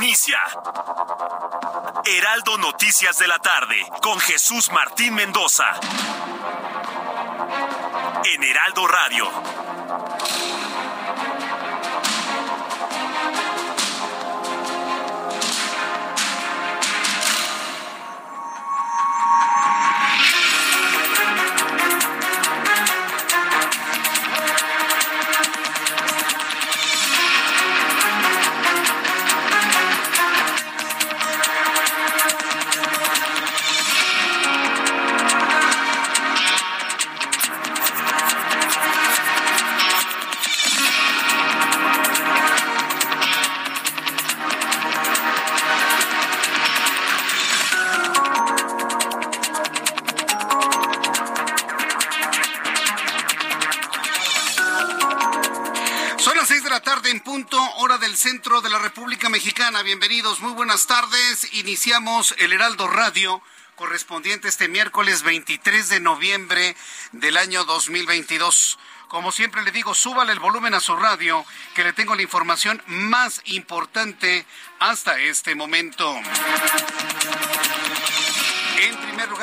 Inicia. Heraldo Noticias de la tarde con Jesús Martín Mendoza. En Heraldo Radio. Centro de la República Mexicana. Bienvenidos, muy buenas tardes. Iniciamos el Heraldo Radio correspondiente este miércoles 23 de noviembre del año 2022. Como siempre le digo, súbale el volumen a su radio, que le tengo la información más importante hasta este momento.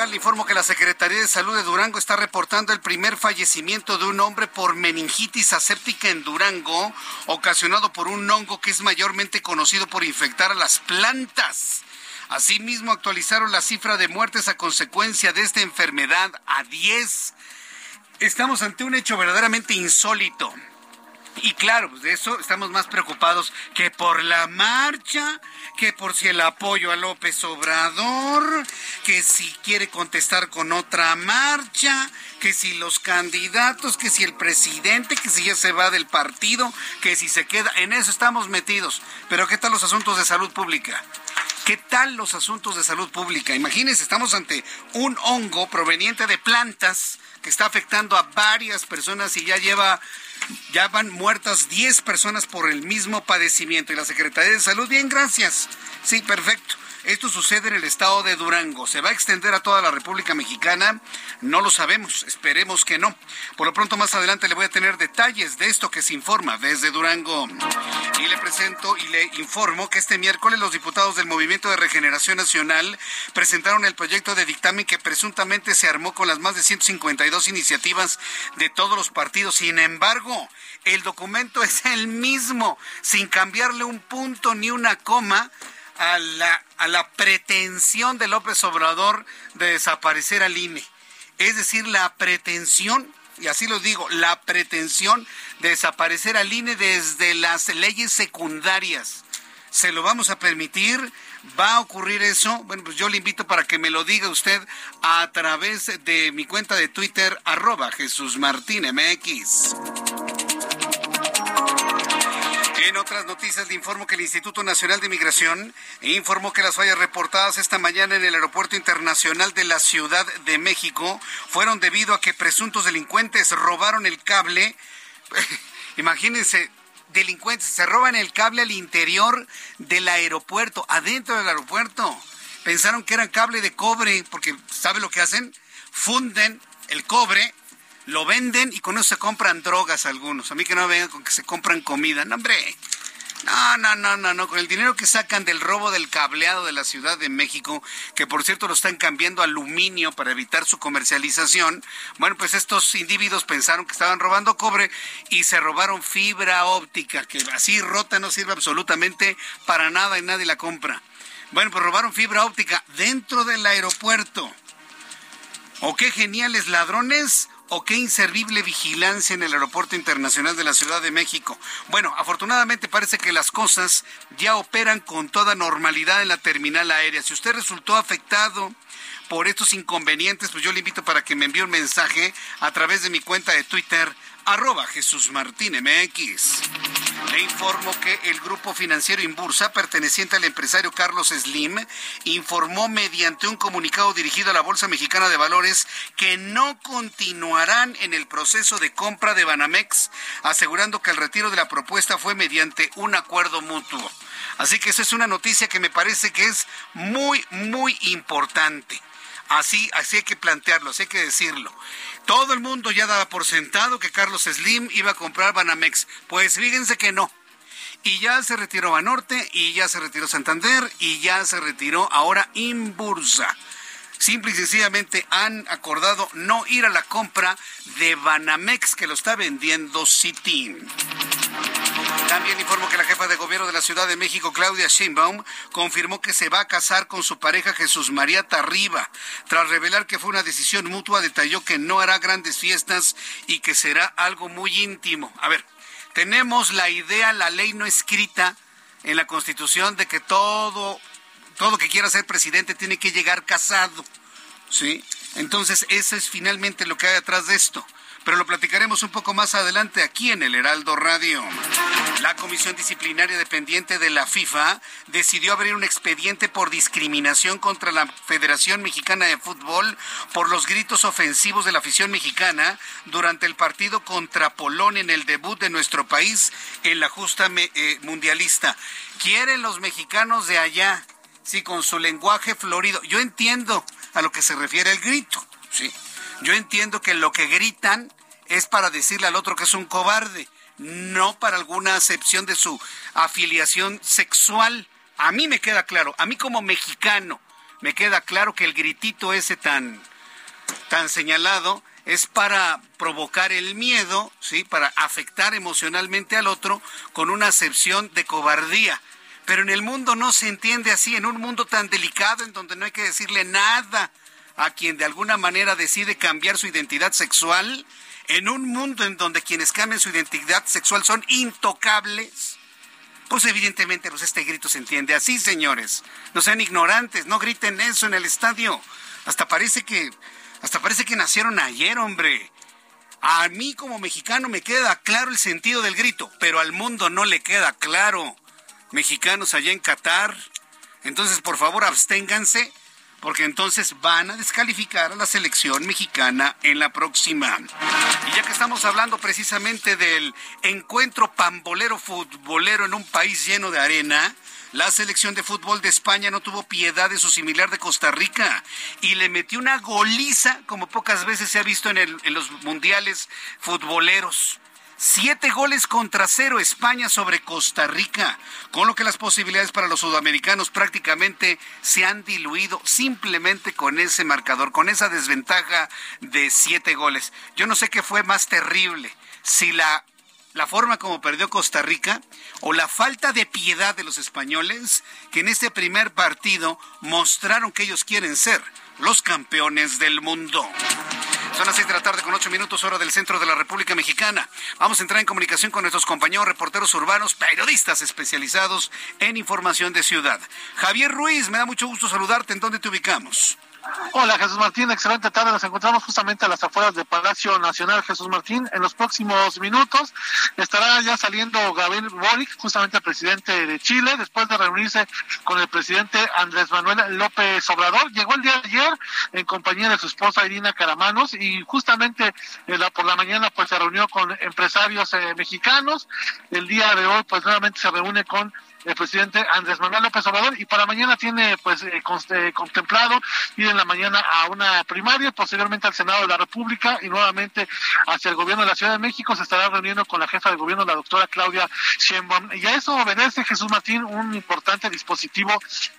Le informo que la Secretaría de Salud de Durango está reportando el primer fallecimiento de un hombre por meningitis aséptica en Durango, ocasionado por un hongo que es mayormente conocido por infectar a las plantas. Asimismo, actualizaron la cifra de muertes a consecuencia de esta enfermedad a 10. Estamos ante un hecho verdaderamente insólito. Y claro, pues de eso estamos más preocupados que por la marcha, que por si el apoyo a López Obrador, que si quiere contestar con otra marcha, que si los candidatos, que si el presidente, que si ya se va del partido, que si se queda, en eso estamos metidos. Pero ¿qué tal los asuntos de salud pública? ¿Qué tal los asuntos de salud pública? Imagínense, estamos ante un hongo proveniente de plantas que está afectando a varias personas y ya lleva, ya van muertas 10 personas por el mismo padecimiento. Y la Secretaría de Salud, bien, gracias. Sí, perfecto. Esto sucede en el estado de Durango. ¿Se va a extender a toda la República Mexicana? No lo sabemos. Esperemos que no. Por lo pronto, más adelante le voy a tener detalles de esto que se informa desde Durango. Y le presento y le informo que este miércoles los diputados del Movimiento de Regeneración Nacional presentaron el proyecto de dictamen que presuntamente se armó con las más de 152 iniciativas de todos los partidos. Sin embargo, el documento es el mismo, sin cambiarle un punto ni una coma a la, a la pretensión de López Obrador de desaparecer al INE. Es decir, la pretensión, y así lo digo, la pretensión de desaparecer al INE desde las leyes secundarias. ¿Se lo vamos a permitir? ¿Va a ocurrir eso? Bueno, pues yo le invito para que me lo diga usted a través de mi cuenta de Twitter, arroba Jesús Martín MX. En otras noticias le informo que el Instituto Nacional de Migración informó que las fallas reportadas esta mañana en el Aeropuerto Internacional de la Ciudad de México fueron debido a que presuntos delincuentes robaron el cable. Imagínense, delincuentes se roban el cable al interior del aeropuerto, adentro del aeropuerto. Pensaron que era cable de cobre, porque ¿sabe lo que hacen? Funden el cobre lo venden y con eso se compran drogas algunos. A mí que no vengan con que se compran comida. No, hombre. No, no, no, no, no. Con el dinero que sacan del robo del cableado de la Ciudad de México, que por cierto lo están cambiando aluminio para evitar su comercialización, bueno, pues estos individuos pensaron que estaban robando cobre y se robaron fibra óptica, que así rota no sirve absolutamente para nada y nadie la compra. Bueno, pues robaron fibra óptica dentro del aeropuerto. ¿O qué geniales ladrones? O qué inservible vigilancia en el Aeropuerto Internacional de la Ciudad de México. Bueno, afortunadamente parece que las cosas ya operan con toda normalidad en la terminal aérea. Si usted resultó afectado por estos inconvenientes, pues yo le invito para que me envíe un mensaje a través de mi cuenta de Twitter arroba Jesús Martín MX. Le informo que el grupo financiero Inbursa, perteneciente al empresario Carlos Slim, informó mediante un comunicado dirigido a la Bolsa Mexicana de Valores que no continuarán en el proceso de compra de Banamex, asegurando que el retiro de la propuesta fue mediante un acuerdo mutuo. Así que esa es una noticia que me parece que es muy, muy importante. Así, así hay que plantearlo, así hay que decirlo. Todo el mundo ya daba por sentado que Carlos Slim iba a comprar Banamex. Pues fíjense que no. Y ya se retiró Banorte, y ya se retiró Santander, y ya se retiró ahora Inbursa. Simple y sencillamente han acordado no ir a la compra de Banamex que lo está vendiendo Citin. También informo que la jefa de gobierno de la Ciudad de México, Claudia Sheinbaum, confirmó que se va a casar con su pareja Jesús María Tarriba. Tras revelar que fue una decisión mutua, detalló que no hará grandes fiestas y que será algo muy íntimo. A ver, tenemos la idea, la ley no escrita en la Constitución de que todo, todo que quiera ser presidente tiene que llegar casado. ¿Sí? Entonces, eso es finalmente lo que hay atrás de esto pero lo platicaremos un poco más adelante aquí en el Heraldo Radio. La Comisión Disciplinaria Dependiente de la FIFA decidió abrir un expediente por discriminación contra la Federación Mexicana de Fútbol por los gritos ofensivos de la afición mexicana durante el partido contra Polonia en el debut de nuestro país en la justa eh, mundialista. ¿Quieren los mexicanos de allá? Sí, con su lenguaje florido. Yo entiendo a lo que se refiere el grito, sí. Yo entiendo que lo que gritan es para decirle al otro que es un cobarde, no para alguna acepción de su afiliación sexual. A mí me queda claro, a mí como mexicano, me queda claro que el gritito ese tan, tan señalado es para provocar el miedo, ¿sí? para afectar emocionalmente al otro con una acepción de cobardía. Pero en el mundo no se entiende así, en un mundo tan delicado en donde no hay que decirle nada a quien de alguna manera decide cambiar su identidad sexual, en un mundo en donde quienes cambian su identidad sexual son intocables, pues evidentemente pues este grito se entiende así, señores. No sean ignorantes, no griten eso en el estadio. Hasta parece que hasta parece que nacieron ayer, hombre. A mí como mexicano me queda claro el sentido del grito, pero al mundo no le queda claro. Mexicanos allá en Qatar, entonces por favor absténganse porque entonces van a descalificar a la selección mexicana en la próxima. Y ya que estamos hablando precisamente del encuentro pambolero futbolero en un país lleno de arena, la selección de fútbol de España no tuvo piedad de su similar de Costa Rica y le metió una goliza como pocas veces se ha visto en, en los mundiales futboleros. Siete goles contra cero España sobre Costa Rica, con lo que las posibilidades para los sudamericanos prácticamente se han diluido simplemente con ese marcador, con esa desventaja de siete goles. Yo no sé qué fue más terrible, si la, la forma como perdió Costa Rica o la falta de piedad de los españoles que en este primer partido mostraron que ellos quieren ser los campeones del mundo. Son las seis de la tarde con ocho minutos hora del centro de la República Mexicana. Vamos a entrar en comunicación con nuestros compañeros reporteros urbanos, periodistas especializados en información de ciudad. Javier Ruiz, me da mucho gusto saludarte. ¿En dónde te ubicamos? Hola Jesús Martín, excelente tarde. Nos encontramos justamente a las afueras del Palacio Nacional Jesús Martín. En los próximos minutos estará ya saliendo Gabriel Boric, justamente el presidente de Chile, después de reunirse con el presidente Andrés Manuel López Obrador. Llegó el día de ayer en compañía de su esposa Irina Caramanos y justamente por la mañana pues se reunió con empresarios eh, mexicanos. El día de hoy pues nuevamente se reúne con el presidente Andrés Manuel López Obrador y para mañana tiene pues eh, eh, contemplado ir en la mañana a una primaria, posteriormente al Senado de la República y nuevamente hacia el gobierno de la Ciudad de México se estará reuniendo con la jefa de gobierno, la doctora Claudia Sheinbaum. Y a eso obedece Jesús Martín un importante dispositivo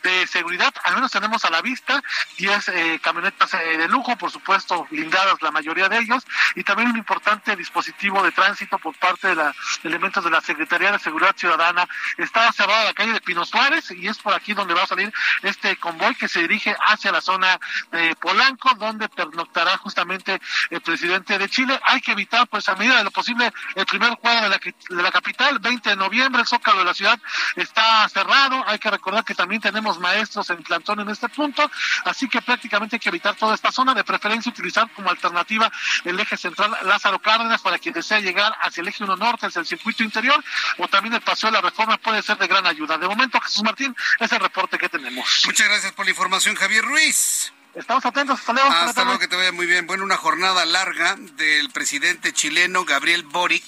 de seguridad, al menos tenemos a la vista 10 eh, camionetas de lujo, por supuesto blindadas la mayoría de ellos, y también un importante dispositivo de tránsito por parte de los elementos de la Secretaría de Seguridad Ciudadana. Está cerrado situada la calle de Pino Suárez y es por aquí donde va a salir este convoy que se dirige hacia la zona de Polanco, donde pernoctará justamente el presidente de Chile. Hay que evitar, pues a medida de lo posible, el primer cuadro de la, de la capital, 20 de noviembre, el zócalo de la ciudad está cerrado. Hay que recordar que también tenemos maestros en plantón en este punto, así que prácticamente hay que evitar toda esta zona, de preferencia utilizar como alternativa el eje central Lázaro Cárdenas para quien desea llegar hacia el eje 1 norte, hacia el circuito interior, o también el paseo de la reforma puede ser de gran ayuda. De momento, Jesús Martín, es el reporte que tenemos. Muchas gracias por la información, Javier Ruiz. Estamos atentos, hasta luego. Hasta luego, que te vaya muy bien. Bueno, una jornada larga del presidente chileno Gabriel Boric,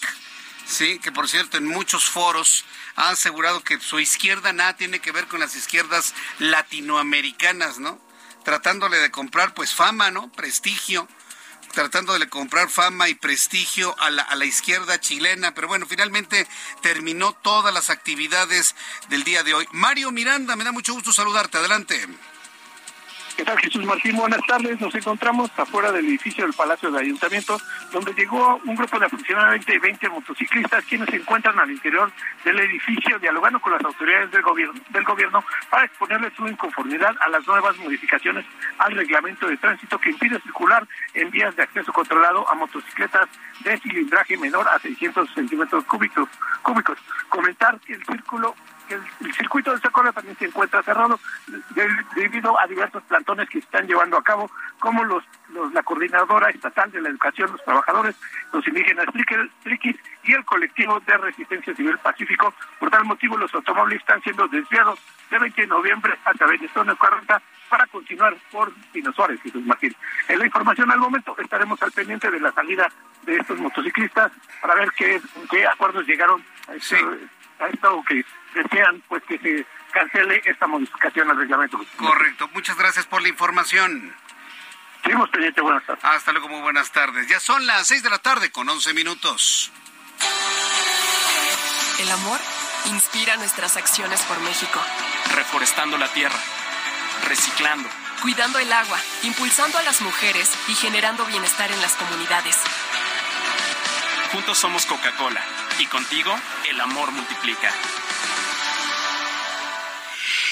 sí, que por cierto en muchos foros ha asegurado que su izquierda nada tiene que ver con las izquierdas latinoamericanas, ¿no? Tratándole de comprar pues fama, ¿no? Prestigio tratando de comprar fama y prestigio a la, a la, izquierda chilena, pero bueno, finalmente terminó todas las actividades del día de hoy. Mario Miranda, me da mucho gusto saludarte, adelante. ¿Qué tal, Jesús Martín? Buenas tardes. Nos encontramos afuera del edificio del Palacio del Ayuntamiento, donde llegó un grupo de aproximadamente 20 motociclistas, quienes se encuentran al interior del edificio dialogando con las autoridades del gobierno, del gobierno para exponerles su inconformidad a las nuevas modificaciones al reglamento de tránsito que impide circular en vías de acceso controlado a motocicletas de cilindraje menor a 600 centímetros cúbicos. cúbicos. Comentar el círculo el, circuito de Socorro también se encuentra cerrado debido a diversos plantones que se están llevando a cabo, como los, la coordinadora estatal de la educación, los trabajadores, los indígenas triquis y el colectivo de resistencia civil pacífico. Por tal motivo, los automóviles están siendo desviados de 20 de noviembre a través de zona 40 para continuar por Pino Suárez, Jesús Martín. En la información al momento estaremos al pendiente de la salida de estos motociclistas para ver qué, qué acuerdos llegaron a, este, a esto que desean pues que se cancele esta modificación al reglamento. Correcto, muchas gracias por la información. Seguimos pendiente, buenas tardes. Hasta luego, muy buenas tardes. Ya son las seis de la tarde con once minutos. El amor inspira nuestras acciones por México. Reforestando la tierra, reciclando, cuidando el agua, impulsando a las mujeres y generando bienestar en las comunidades. Juntos somos Coca-Cola y contigo el amor multiplica.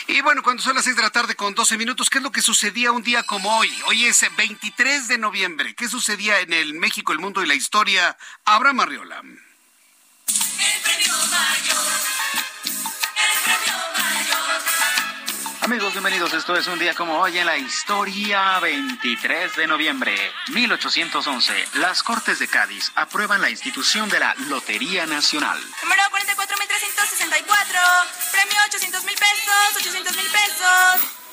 Y bueno, cuando son las 6 de la tarde con 12 minutos, ¿qué es lo que sucedía un día como hoy? Hoy es 23 de noviembre. ¿Qué sucedía en el México, el mundo y la historia? Abraham Arriola. Amigos, bienvenidos. Esto es un día como hoy en la historia, 23 de noviembre 1811. Las Cortes de Cádiz aprueban la institución de la Lotería Nacional. Número 44.364. Premio 800 mil pesos, 800 mil pesos.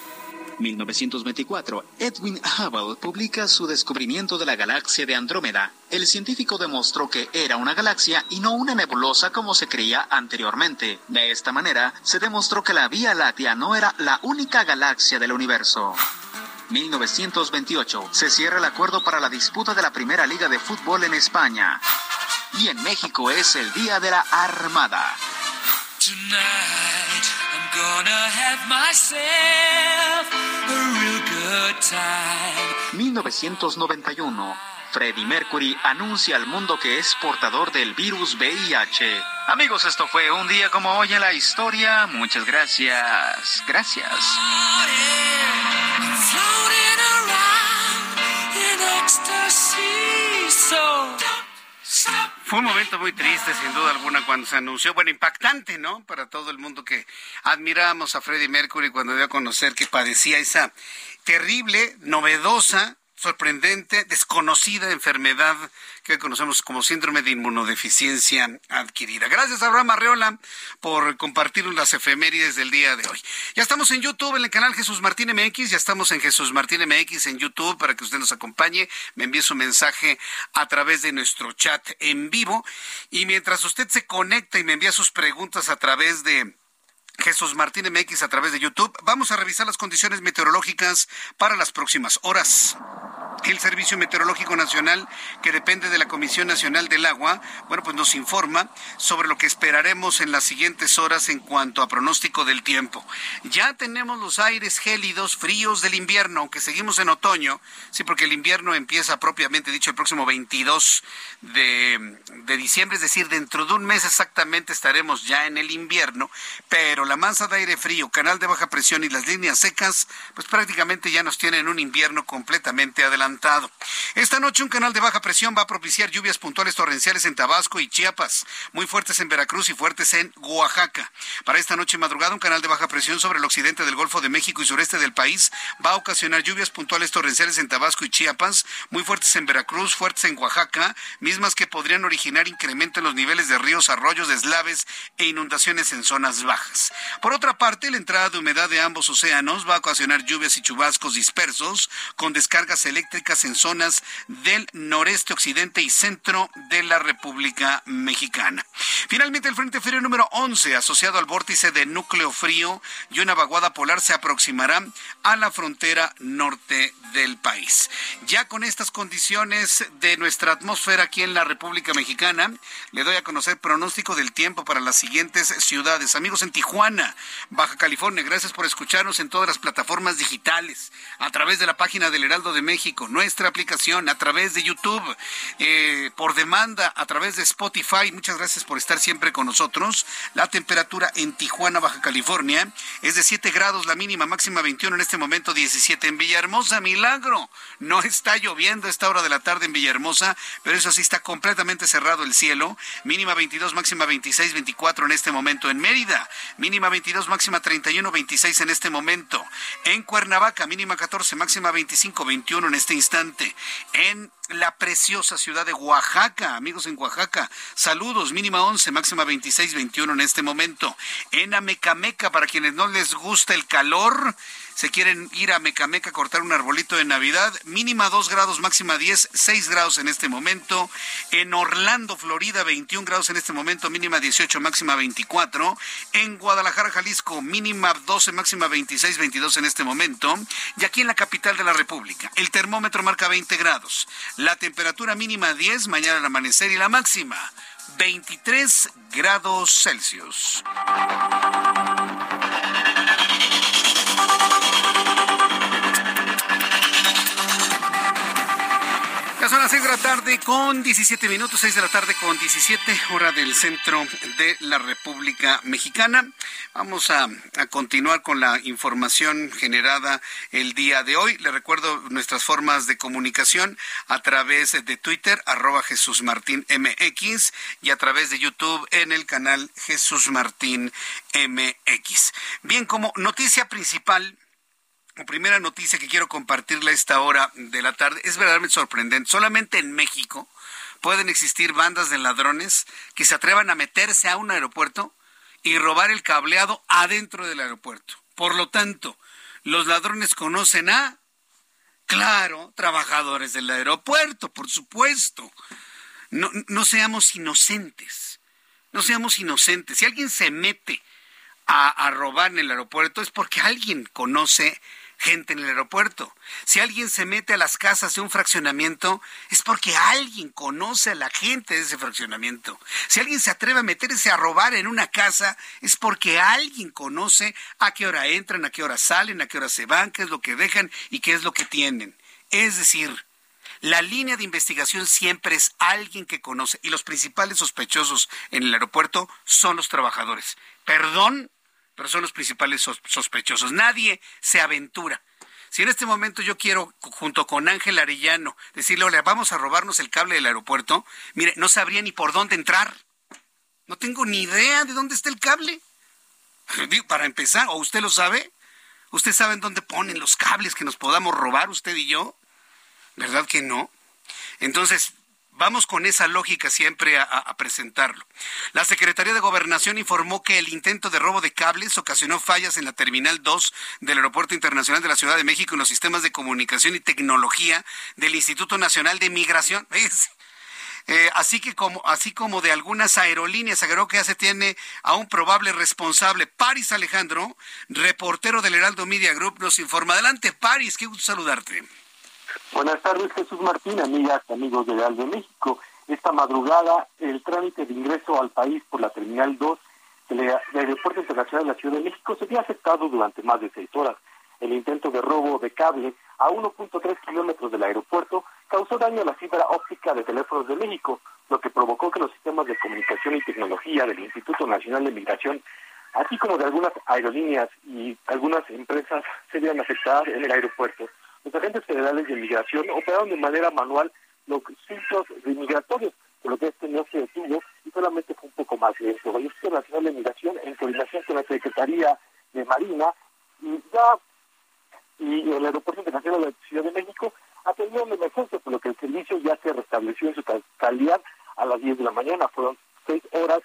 1924, Edwin Hubble publica su descubrimiento de la galaxia de Andrómeda. El científico demostró que era una galaxia y no una nebulosa como se creía anteriormente. De esta manera, se demostró que la Vía Láctea no era la única galaxia del universo. 1928, se cierra el acuerdo para la disputa de la primera liga de fútbol en España. Y en México es el Día de la Armada. 1991. Freddie Mercury anuncia al mundo que es portador del virus VIH. Amigos, esto fue un día como hoy en la historia. Muchas gracias. Gracias. Un momento muy triste, sin duda alguna, cuando se anunció, bueno, impactante, ¿no? Para todo el mundo que admirábamos a Freddie Mercury cuando dio a conocer que padecía esa terrible, novedosa sorprendente, desconocida enfermedad que conocemos como síndrome de inmunodeficiencia adquirida. Gracias a Abraham Arreola por compartir las efemérides del día de hoy. Ya estamos en YouTube, en el canal Jesús Martín MX, ya estamos en Jesús Martín MX en YouTube para que usted nos acompañe, me envíe su mensaje a través de nuestro chat en vivo y mientras usted se conecta y me envía sus preguntas a través de Jesús Martín MX a través de YouTube. Vamos a revisar las condiciones meteorológicas para las próximas horas. El Servicio Meteorológico Nacional, que depende de la Comisión Nacional del Agua, bueno, pues nos informa sobre lo que esperaremos en las siguientes horas en cuanto a pronóstico del tiempo. Ya tenemos los aires gélidos, fríos del invierno, aunque seguimos en otoño, sí, porque el invierno empieza propiamente dicho el próximo 22 de, de diciembre, es decir, dentro de un mes exactamente estaremos ya en el invierno, pero la masa de aire frío, canal de baja presión y las líneas secas, pues prácticamente ya nos tienen un invierno completamente adelantado. Esta noche un canal de baja presión va a propiciar lluvias puntuales torrenciales en Tabasco y Chiapas, muy fuertes en Veracruz y fuertes en Oaxaca. Para esta noche madrugada un canal de baja presión sobre el occidente del Golfo de México y sureste del país va a ocasionar lluvias puntuales torrenciales en Tabasco y Chiapas, muy fuertes en Veracruz, fuertes en Oaxaca, mismas que podrían originar incremento en los niveles de ríos, arroyos, deslaves e inundaciones en zonas bajas. Por otra parte, la entrada de humedad de ambos océanos va a ocasionar lluvias y chubascos dispersos con descargas eléctricas en zonas del noreste, occidente y centro de la República Mexicana. Finalmente, el Frente Frío número 11, asociado al vórtice de núcleo frío y una vaguada polar, se aproximará a la frontera norte del país. Ya con estas condiciones de nuestra atmósfera aquí en la República Mexicana, le doy a conocer pronóstico del tiempo para las siguientes ciudades. Amigos en Tijuana, Baja California, gracias por escucharnos en todas las plataformas digitales, a través de la página del Heraldo de México, nuestra aplicación, a través de YouTube, eh, por demanda, a través de Spotify. Muchas gracias por estar siempre con nosotros. La temperatura en Tijuana, Baja California, es de 7 grados, la mínima máxima 21 en este momento 17 en Villahermosa, milagro. No está lloviendo a esta hora de la tarde en Villahermosa, pero eso sí está completamente cerrado el cielo. Mínima 22, máxima 26, 24 en este momento en Mérida. 22, máxima 31, 26 en este momento. En Cuernavaca, mínima 14, máxima 25, 21 en este instante. En la preciosa ciudad de Oaxaca, amigos en Oaxaca. Saludos, mínima 11, máxima 26, 21 en este momento. En Amecameca, para quienes no les gusta el calor, se quieren ir a Mecameca a cortar un arbolito de Navidad, mínima 2 grados, máxima 10, 6 grados en este momento. En Orlando, Florida, 21 grados en este momento, mínima 18, máxima 24. En Guadalajara, Jalisco, mínima 12, máxima 26, 22 en este momento. Y aquí en la capital de la República, el termómetro marca 20 grados. La temperatura mínima 10, mañana al amanecer y la máxima 23 grados Celsius. Son las 6 de la tarde con 17 minutos, 6 de la tarde con 17, hora del centro de la República Mexicana. Vamos a, a, continuar con la información generada el día de hoy. Le recuerdo nuestras formas de comunicación a través de Twitter, arroba Jesús Martín MX, y a través de YouTube en el canal Jesús Martín MX. Bien, como noticia principal, primera noticia que quiero compartirle a esta hora de la tarde es verdaderamente sorprendente. Solamente en México pueden existir bandas de ladrones que se atrevan a meterse a un aeropuerto y robar el cableado adentro del aeropuerto. Por lo tanto, los ladrones conocen a, claro, trabajadores del aeropuerto, por supuesto. No, no seamos inocentes, no seamos inocentes. Si alguien se mete a, a robar en el aeropuerto es porque alguien conoce gente en el aeropuerto. Si alguien se mete a las casas de un fraccionamiento, es porque alguien conoce a la gente de ese fraccionamiento. Si alguien se atreve a meterse a robar en una casa, es porque alguien conoce a qué hora entran, a qué hora salen, a qué hora se van, qué es lo que dejan y qué es lo que tienen. Es decir, la línea de investigación siempre es alguien que conoce y los principales sospechosos en el aeropuerto son los trabajadores. Perdón, pero son los principales sospechosos. Nadie se aventura. Si en este momento yo quiero, junto con Ángel Arellano, decirle, hola, vamos a robarnos el cable del aeropuerto, mire, no sabría ni por dónde entrar. No tengo ni idea de dónde está el cable. Para empezar, ¿o usted lo sabe? ¿Usted sabe en dónde ponen los cables que nos podamos robar usted y yo? ¿Verdad que no? Entonces, Vamos con esa lógica siempre a, presentarlo. La Secretaría de Gobernación informó que el intento de robo de cables ocasionó fallas en la Terminal 2 del Aeropuerto Internacional de la Ciudad de México en los sistemas de comunicación y tecnología del Instituto Nacional de Migración. Eh, así que como así como de algunas aerolíneas agregó que ya se tiene a un probable responsable Paris Alejandro reportero del Heraldo Media Group nos informa adelante Paris qué gusto saludarte Buenas tardes, Jesús Martín, amigas, amigos de Real de México. Esta madrugada, el trámite de ingreso al país por la Terminal 2 del Aeropuerto Internacional de la Ciudad de México se había afectado durante más de seis horas. El intento de robo de cable a 1.3 kilómetros del aeropuerto causó daño a la fibra óptica de teléfonos de México, lo que provocó que los sistemas de comunicación y tecnología del Instituto Nacional de Migración, así como de algunas aerolíneas y algunas empresas, se vieran afectadas en el aeropuerto. Los agentes federales de migración operaron de manera manual los filtros migratorios, por lo que este no se detuvo y solamente fue un poco más lento. El Instituto Nacional de Migración, en coordinación con la Secretaría de Marina, y ya y el Aeropuerto Internacional de la Ciudad de México atendió la emergencia, por lo que el servicio ya se restableció en su calidad a las 10 de la mañana. Fueron seis horas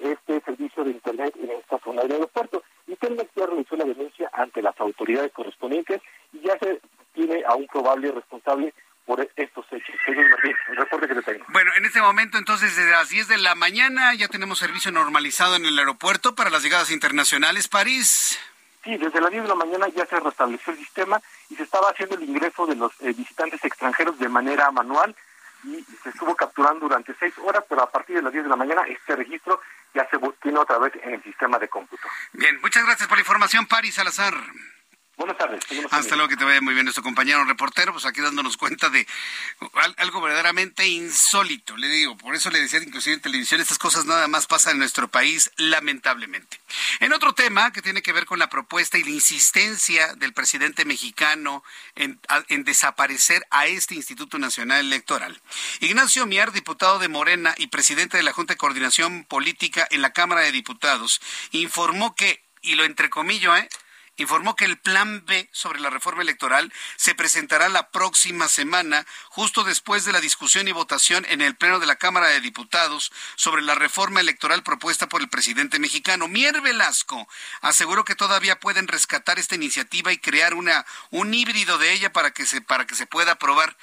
este servicio de Internet en esta zona del aeropuerto. Y Telmex ya realizó la denuncia ante las autoridades correspondientes y ya se tiene a un probable responsable por estos hechos. el reporte que le tengo. Bueno, en este momento, entonces, desde las 10 de la mañana ya tenemos servicio normalizado en el aeropuerto para las llegadas internacionales. París. Sí, desde las 10 de la mañana ya se restableció el sistema y se estaba haciendo el ingreso de los eh, visitantes extranjeros de manera manual y se estuvo capturando durante seis horas, pero a partir de las 10 de la mañana este registro ya se tiene otra vez en el sistema de cómputo. Bien, muchas gracias por la información, París Salazar. Buenas tardes. Hasta luego, que te vaya muy bien nuestro compañero reportero, pues aquí dándonos cuenta de algo verdaderamente insólito, le digo, por eso le decía inclusive en televisión, estas cosas nada más pasan en nuestro país, lamentablemente. En otro tema que tiene que ver con la propuesta y la insistencia del presidente mexicano en, en desaparecer a este Instituto Nacional Electoral. Ignacio Mier, diputado de Morena y presidente de la Junta de Coordinación Política en la Cámara de Diputados, informó que, y lo entrecomillo, ¿eh? Informó que el plan B sobre la reforma electoral se presentará la próxima semana, justo después de la discusión y votación en el Pleno de la Cámara de Diputados sobre la reforma electoral propuesta por el presidente mexicano. Mier Velasco aseguró que todavía pueden rescatar esta iniciativa y crear una, un híbrido de ella para que se, para que se pueda aprobar.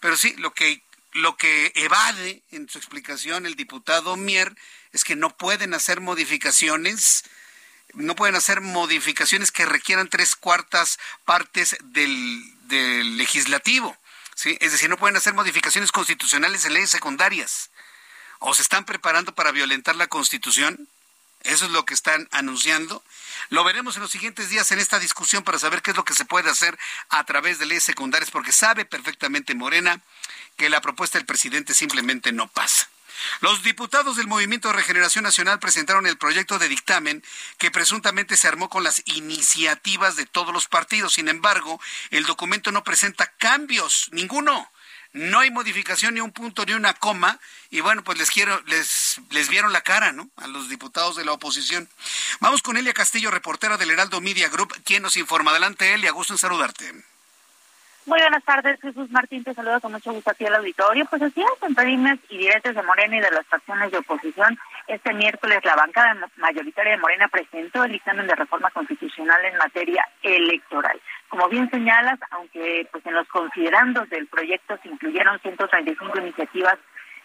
Pero sí, lo que, lo que evade en su explicación el diputado Mier es que no pueden hacer modificaciones no pueden hacer modificaciones que requieran tres cuartas partes del, del legislativo. Es decir, no pueden hacer modificaciones constitucionales en leyes secundarias. ¿O se están preparando para violentar la Constitución? Eso es lo que están anunciando. Lo veremos en los siguientes días en esta discusión para saber qué es lo que se puede hacer a través de leyes secundarias, porque sabe perfectamente Morena que la propuesta del presidente simplemente no pasa. Los diputados del Movimiento de Regeneración Nacional presentaron el proyecto de dictamen que presuntamente se armó con las iniciativas de todos los partidos. Sin embargo, el documento no presenta cambios, ninguno. No hay modificación ni un punto ni una coma y bueno, pues les quiero les les vieron la cara, ¿no? A los diputados de la oposición. Vamos con Elia Castillo, reportera del Heraldo Media Group, quien nos informa. Adelante, Elia, gusto en saludarte. Muy buenas tardes, Jesús Martín, te saludo con mucho gusto aquí al auditorio. Pues así es, entre dimes y directos de Morena y de las facciones de oposición, este miércoles la bancada mayoritaria de Morena presentó el dictamen de reforma constitucional en materia electoral. Como bien señalas, aunque pues en los considerandos del proyecto se incluyeron 135 iniciativas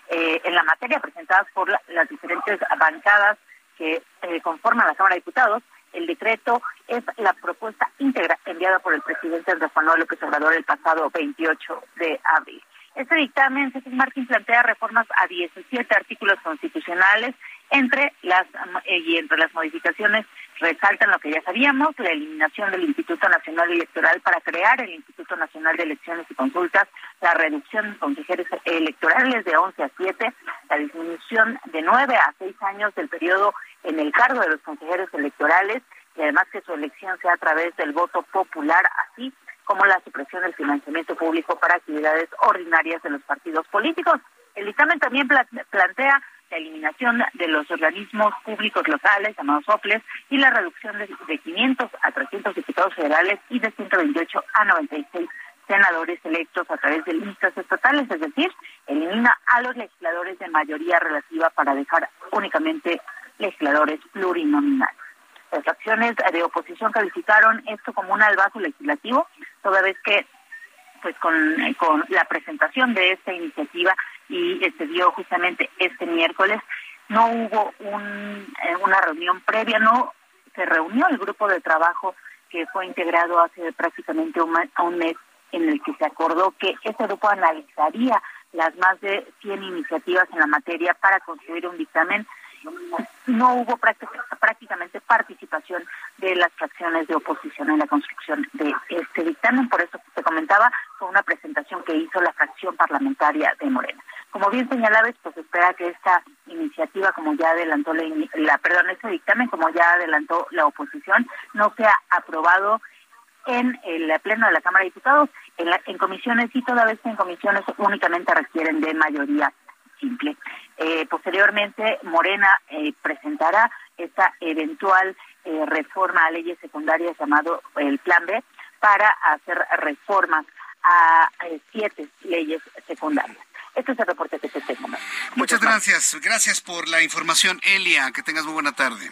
eh, en la materia presentadas por las diferentes bancadas que eh, conforman la Cámara de Diputados, el decreto es la propuesta íntegra enviada por el presidente Andrés Manuel López Obrador el pasado 28 de abril. Este dictamen, Jesús Martín, plantea reformas a 17 artículos constitucionales, entre las eh, y entre las modificaciones resaltan lo que ya sabíamos, la eliminación del Instituto Nacional Electoral para crear el Instituto Nacional de Elecciones y Consultas, la reducción de consejeros electorales de 11 a 7, la disminución de 9 a 6 años del periodo en el cargo de los consejeros electorales y además que su elección sea a través del voto popular, así como la supresión del financiamiento público para actividades ordinarias de los partidos políticos. El dictamen también plantea la eliminación de los organismos públicos locales, llamados OPLES, y la reducción de, de 500 a 300 diputados federales y de 128 a 96 senadores electos a través de listas estatales, es decir, elimina a los legisladores de mayoría relativa para dejar únicamente legisladores plurinominales. Las acciones de oposición calificaron esto como un albazo legislativo, toda vez que pues con, con la presentación de esta iniciativa y se dio justamente este miércoles, no hubo un, eh, una reunión previa, no se reunió el grupo de trabajo que fue integrado hace prácticamente un, mes en el que se acordó que este grupo analizaría las más de 100 iniciativas en la materia para construir un dictamen no hubo prácticamente participación de las fracciones de oposición en la construcción de este dictamen. Por eso te comentaba, fue una presentación que hizo la fracción parlamentaria de Morena. Como bien señalabas, pues espera que esta iniciativa, como ya adelantó la, la perdón, este dictamen, como ya adelantó la oposición, no sea aprobado en el pleno de la Cámara de Diputados, en, en comisiones y toda vez que en comisiones únicamente requieren de mayoría simple. Eh, posteriormente, Morena eh, presentará esta eventual eh, reforma a leyes secundarias llamado el Plan B para hacer reformas a siete leyes secundarias. Este es el reporte que te tengo. Muchas gracias. Gracias por la información, Elia. Que tengas muy buena tarde.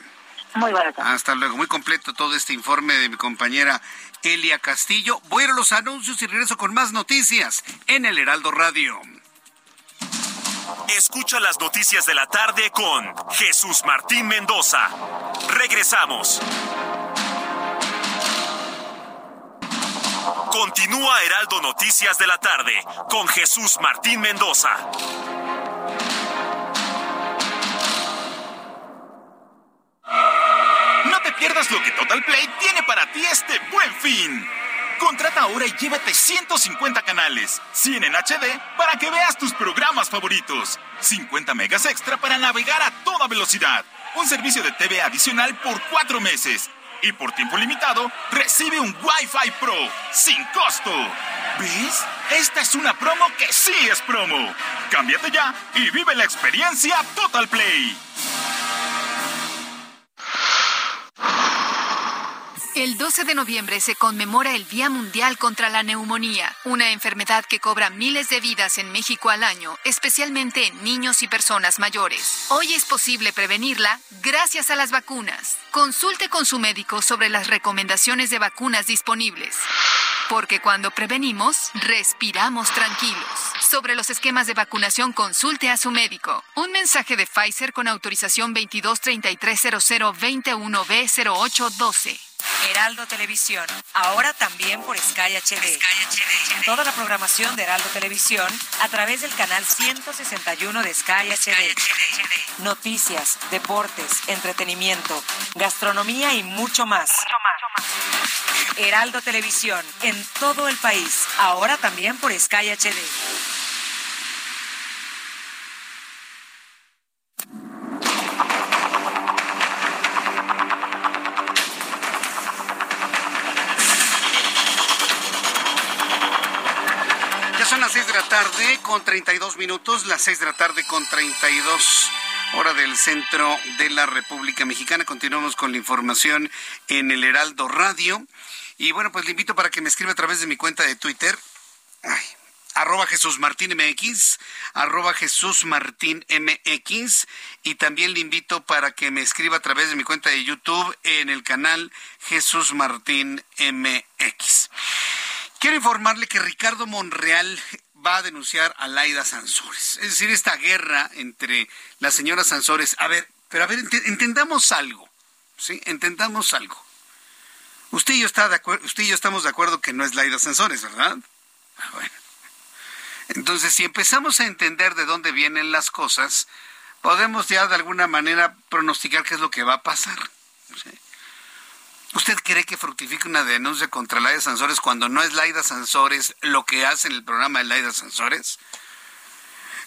Muy buena tarde. Hasta luego. Muy completo todo este informe de mi compañera Elia Castillo. Voy a ir a los anuncios y regreso con más noticias en el Heraldo Radio. Escucha las noticias de la tarde con Jesús Martín Mendoza. Regresamos. Continúa Heraldo Noticias de la tarde con Jesús Martín Mendoza. No te pierdas lo que Total Play tiene para ti este buen fin. Contrata ahora y llévate 150 canales, 100 en HD para que veas tus programas favoritos, 50 megas extra para navegar a toda velocidad, un servicio de TV adicional por 4 meses y por tiempo limitado recibe un Wi-Fi Pro sin costo. ¿Ves? Esta es una promo que sí es promo. Cámbiate ya y vive la experiencia Total Play. El 12 de noviembre se conmemora el Día Mundial contra la Neumonía, una enfermedad que cobra miles de vidas en México al año, especialmente en niños y personas mayores. Hoy es posible prevenirla gracias a las vacunas. Consulte con su médico sobre las recomendaciones de vacunas disponibles. Porque cuando prevenimos, respiramos tranquilos. Sobre los esquemas de vacunación, consulte a su médico. Un mensaje de Pfizer con autorización 22330021B0812. Heraldo Televisión, ahora también por Sky HD. Toda la programación de Heraldo Televisión a través del canal 161 de Sky, HD. Noticias, deportes, entretenimiento, gastronomía y mucho más. Heraldo Televisión, en todo el país, ahora también por Sky HD. Tarde con 32 minutos, las 6 de la tarde con 32 hora del centro de la República Mexicana. Continuamos con la información en el Heraldo Radio. Y bueno, pues le invito para que me escriba a través de mi cuenta de Twitter. arroba Jesús Martín MX, Jesús Martín MX, y también le invito para que me escriba a través de mi cuenta de YouTube en el canal Jesús Martín MX. Quiero informarle que Ricardo Monreal va a denunciar a Laida Sansores. Es decir, esta guerra entre la señora Sansores. A ver, pero a ver, entendamos algo. ¿Sí? Entendamos algo. Usted y yo está de usted y yo estamos de acuerdo que no es Laida Sansores, ¿verdad? Ah, bueno. Entonces, si empezamos a entender de dónde vienen las cosas, podemos ya de alguna manera pronosticar qué es lo que va a pasar. ¿sí? ¿Usted cree que fructifica una denuncia contra Laida Sansores cuando no es Laida Sansores lo que hace en el programa de Laida Sansores?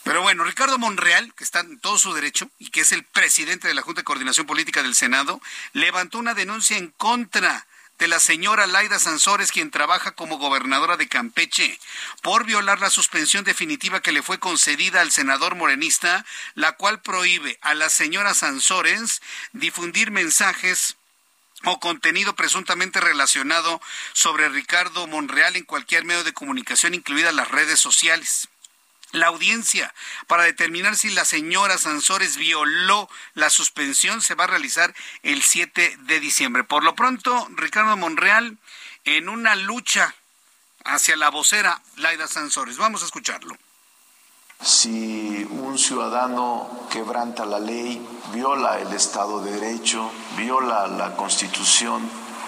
Pero bueno, Ricardo Monreal, que está en todo su derecho y que es el presidente de la Junta de Coordinación Política del Senado, levantó una denuncia en contra de la señora Laida Sansores, quien trabaja como gobernadora de Campeche, por violar la suspensión definitiva que le fue concedida al senador morenista, la cual prohíbe a la señora Sansores difundir mensajes o contenido presuntamente relacionado sobre Ricardo Monreal en cualquier medio de comunicación, incluidas las redes sociales. La audiencia para determinar si la señora Sansores violó la suspensión se va a realizar el 7 de diciembre. Por lo pronto, Ricardo Monreal en una lucha hacia la vocera Laida Sansores. Vamos a escucharlo. Si un ciudadano quebranta la ley, viola el Estado de Derecho, viola la Constitución,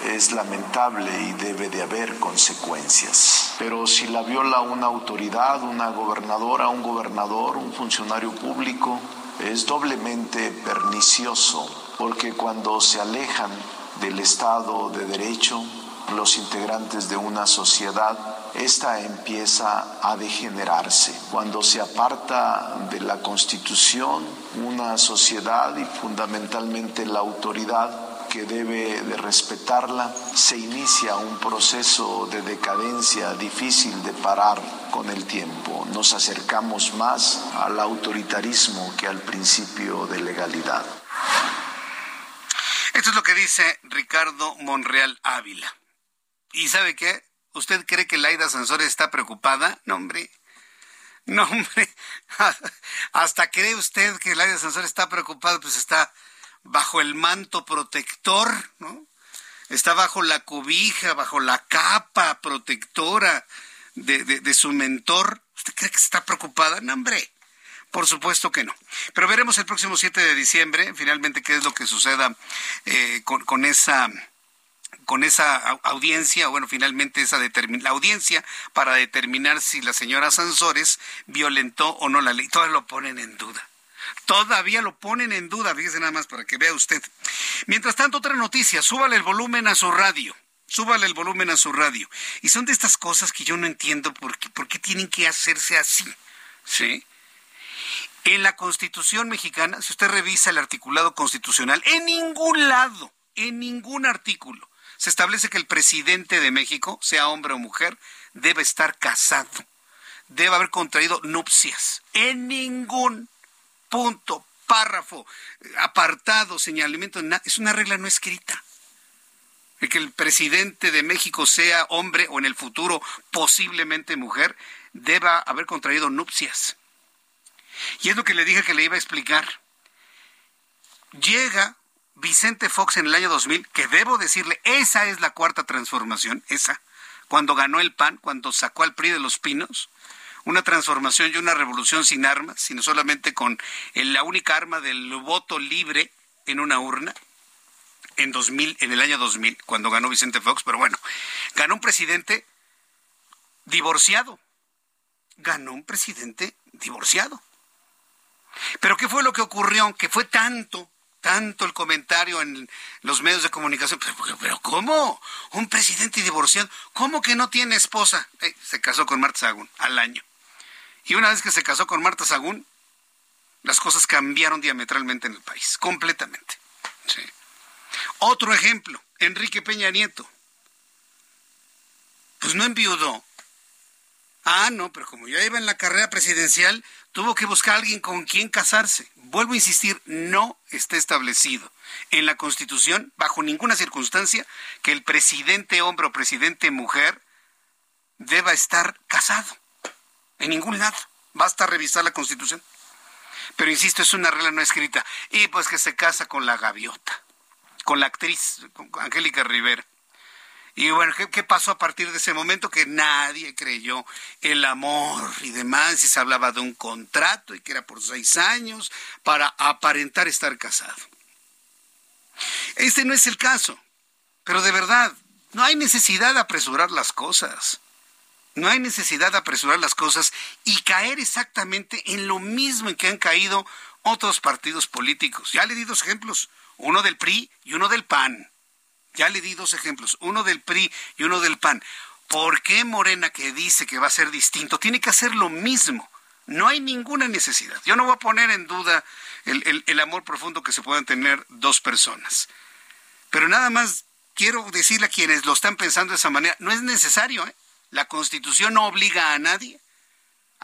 es lamentable y debe de haber consecuencias. Pero si la viola una autoridad, una gobernadora, un gobernador, un funcionario público, es doblemente pernicioso porque cuando se alejan del Estado de Derecho, los integrantes de una sociedad, esta empieza a degenerarse. Cuando se aparta de la Constitución, una sociedad y fundamentalmente la autoridad que debe de respetarla, se inicia un proceso de decadencia difícil de parar con el tiempo. Nos acercamos más al autoritarismo que al principio de legalidad. Esto es lo que dice Ricardo Monreal Ávila. ¿Y sabe qué? ¿Usted cree que Laida Sansores está preocupada? No, hombre. No, hombre. Hasta cree usted que Laida Sansores está preocupada, pues está bajo el manto protector, ¿no? Está bajo la cobija, bajo la capa protectora de, de, su mentor. ¿Usted cree que está preocupada? No, hombre. Por supuesto que no. Pero veremos el próximo 7 de diciembre, finalmente, qué es lo que suceda eh, con, con esa con esa audiencia, bueno, finalmente esa la audiencia para determinar si la señora Sansores violentó o no la ley. Todavía lo ponen en duda. Todavía lo ponen en duda, fíjese nada más para que vea usted. Mientras tanto, otra noticia, súbale el volumen a su radio. Súbale el volumen a su radio. Y son de estas cosas que yo no entiendo por qué, por qué tienen que hacerse así. ¿Sí? En la Constitución mexicana, si usted revisa el articulado constitucional, en ningún lado, en ningún artículo, se establece que el presidente de México, sea hombre o mujer, debe estar casado, debe haber contraído nupcias. En ningún punto, párrafo, apartado, señalamiento, es una regla no escrita. El que el presidente de México sea hombre o en el futuro posiblemente mujer, deba haber contraído nupcias. Y es lo que le dije que le iba a explicar. Llega Vicente Fox en el año 2000, que debo decirle, esa es la cuarta transformación, esa, cuando ganó el PAN, cuando sacó al PRI de los pinos, una transformación y una revolución sin armas, sino solamente con la única arma del voto libre en una urna en 2000, en el año 2000, cuando ganó Vicente Fox, pero bueno, ganó un presidente divorciado. Ganó un presidente divorciado. Pero ¿qué fue lo que ocurrió? Que fue tanto tanto el comentario en los medios de comunicación. Pero, ¿cómo? Un presidente divorciado, ¿cómo que no tiene esposa? Eh, se casó con Marta Sagún al año. Y una vez que se casó con Marta Sagún, las cosas cambiaron diametralmente en el país, completamente. Otro ejemplo, Enrique Peña Nieto. Pues no enviudó. Ah, no, pero como ya iba en la carrera presidencial, tuvo que buscar a alguien con quien casarse. Vuelvo a insistir, no está establecido en la Constitución, bajo ninguna circunstancia, que el presidente hombre o presidente mujer deba estar casado. En ningún lado. Basta revisar la Constitución. Pero insisto, es una regla no escrita. Y pues que se casa con la gaviota, con la actriz, con Angélica Rivera. Y bueno, ¿qué, pasó a partir de ese momento? Que nadie creyó el amor y demás, y se hablaba de un contrato y que era por seis años para aparentar estar casado. Este no es el caso, pero de verdad, no hay necesidad de apresurar las cosas. No hay necesidad de apresurar las cosas y caer exactamente en lo mismo en que han caído otros partidos políticos. Ya le di dos ejemplos, uno del PRI y uno del PAN. Ya le di dos ejemplos, uno del PRI y uno del PAN. ¿Por qué Morena que dice que va a ser distinto tiene que hacer lo mismo? No hay ninguna necesidad. Yo no voy a poner en duda el, amor profundo que se puedan tener dos personas. Pero nada más quiero decirle a quienes lo están pensando de esa manera, no es necesario. ¿eh? La Constitución no obliga a nadie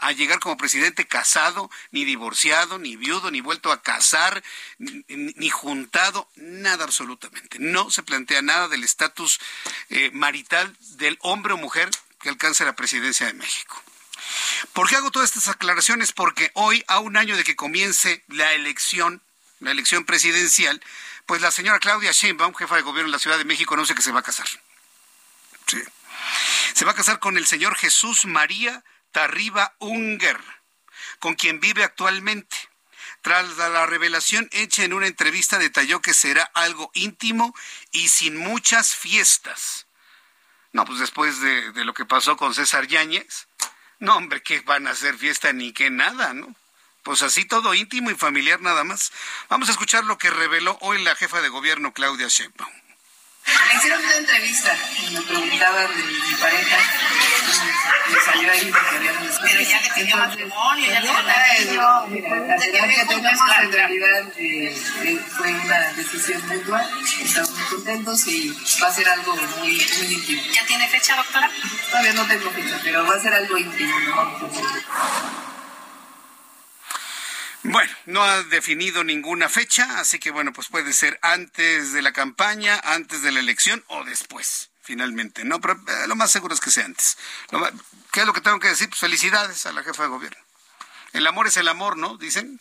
a llegar como presidente casado, ni divorciado, ni viudo, ni vuelto a casar, ni, juntado, nada absolutamente. No se plantea nada del estatus eh, marital del hombre o mujer que alcance la presidencia de México. ¿Por qué hago todas estas aclaraciones? Porque hoy, a un año de que comience la elección, la elección presidencial, pues la señora Claudia Sheinbaum, jefa de gobierno de la Ciudad de México, anuncia que se va a casar. Sí. Se va a casar con el señor Jesús María Tarriba Unger, con quien vive actualmente. Tras la revelación hecha en una entrevista detalló que será algo íntimo y sin muchas fiestas. No, pues después de, lo que pasó con César Yáñez, no, hombre, que van a hacer fiesta ni que nada, ¿no? Pues así todo íntimo y familiar nada más. Vamos a escuchar lo que reveló hoy la jefa de gobierno Claudia Sheinbaum. Me hicieron una entrevista y me preguntaban de mi pareja. Me salió ahí que habíamos... Pero ya que tenía matrimonio, ya no, Mira, que tenemos en realidad eh, fue una decisión mutua. Estamos muy contentos y va a ser algo muy, muy íntimo. ¿Ya tiene fecha, doctora? Todavía no tengo fecha, pero va a ser algo íntimo. ¿no? Bueno, no ha definido ninguna fecha, así que bueno, pues puede ser antes de la campaña, antes de la elección o después, finalmente. No, pero eh, lo más seguro es que sea antes. ¿Qué es lo que tengo que decir? Pues felicidades a la jefa de gobierno. El amor es el amor, ¿no? Dicen.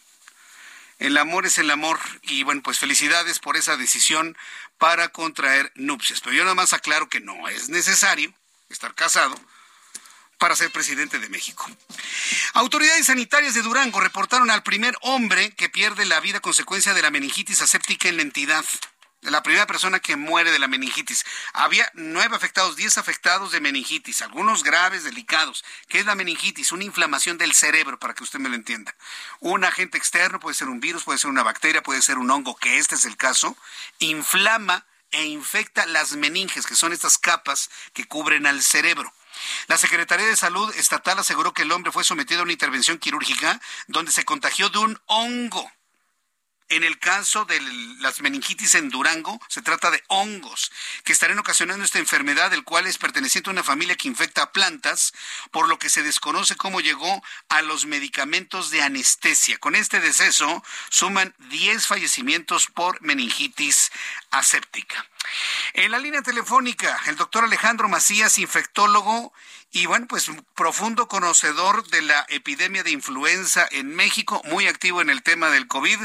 El amor es el amor. Y bueno, pues felicidades por esa decisión para contraer nupcias. Pero yo nada más aclaro que no es necesario estar casado para ser presidente de México. Autoridades sanitarias de Durango reportaron al primer hombre que pierde la vida a consecuencia de la meningitis aséptica en la entidad. La primera persona que muere de la meningitis. Había nueve afectados, diez afectados de meningitis, algunos graves, delicados. ¿Qué es la meningitis? Una inflamación del cerebro, para que usted me lo entienda. Un agente externo, puede ser un virus, puede ser una bacteria, puede ser un hongo, que este es el caso, inflama e infecta las meninges, que son estas capas que cubren al cerebro. La Secretaría de Salud Estatal aseguró que el hombre fue sometido a una intervención quirúrgica donde se contagió de un hongo. En el caso de las meningitis en Durango, se trata de hongos que estarán ocasionando esta enfermedad, el cual es perteneciente a una familia que infecta a plantas, por lo que se desconoce cómo llegó a los medicamentos de anestesia. Con este deceso suman 10 fallecimientos por meningitis aséptica. En la línea telefónica, el doctor Alejandro Macías, infectólogo y bueno, pues profundo conocedor de la epidemia de influenza en México, muy activo en el tema del COVID.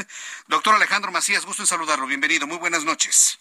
Doctor Alejandro Macías, gusto en saludarlo. Bienvenido, muy buenas noches.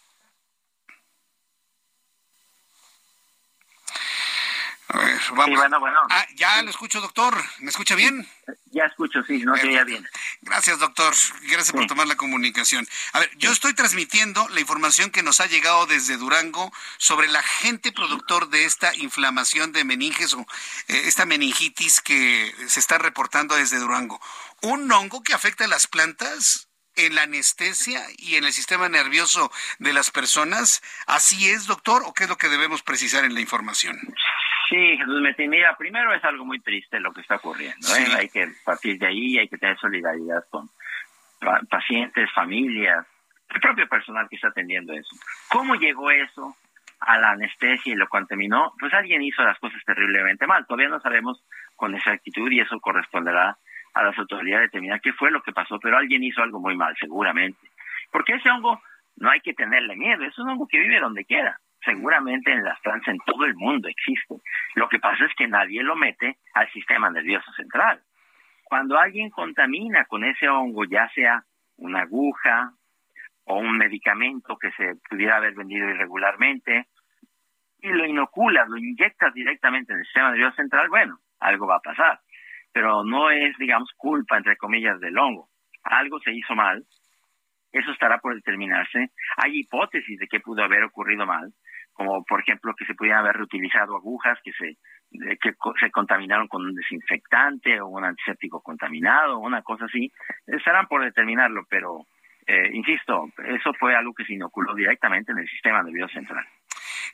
A ver, vamos. bueno, bueno. Ah, ya lo escucho, doctor. ¿Me escucha bien? Ya escucho, sí, no se oía bien. Gracias, doctor. Gracias por tomar la comunicación. A ver, yo estoy transmitiendo la información que nos ha llegado desde Durango sobre el agente productor de esta inflamación de meninges o eh, esta meningitis que se está reportando desde Durango. Un hongo que afecta a las plantas en la anestesia y en el sistema nervioso de las personas. ¿Así es, doctor, o qué es lo que debemos precisar en la información? Sí, Jesús Mira, primero es algo muy triste lo que está ocurriendo. ¿eh? Hay que partir de ahí, hay que tener solidaridad con pacientes, familias, el propio personal que está atendiendo eso. ¿Cómo llegó eso a la anestesia y lo contaminó? Pues alguien hizo las cosas terriblemente mal. Todavía no sabemos con exactitud y eso corresponderá a las autoridades determinar qué fue lo que pasó, pero alguien hizo algo muy mal, seguramente. Porque ese hongo no hay que tenerle miedo, es un hongo que vive donde quiera seguramente en las plantas en todo el mundo existe. Lo que pasa es que nadie lo mete al sistema nervioso central. Cuando alguien contamina con ese hongo, ya sea una aguja o un medicamento que se pudiera haber vendido irregularmente, y lo inoculas, lo inyectas directamente en el sistema nervioso central, bueno, algo va a pasar. Pero no es, digamos, culpa, entre comillas, del hongo. Algo se hizo mal, eso estará por determinarse. Hay hipótesis de que pudo haber ocurrido mal, como por ejemplo que se pudieran haber reutilizado agujas que se que se contaminaron con un desinfectante o un antiséptico contaminado o una cosa así, estarán por determinarlo, pero eh, insisto, eso fue algo que se inoculó directamente en el sistema nervioso central.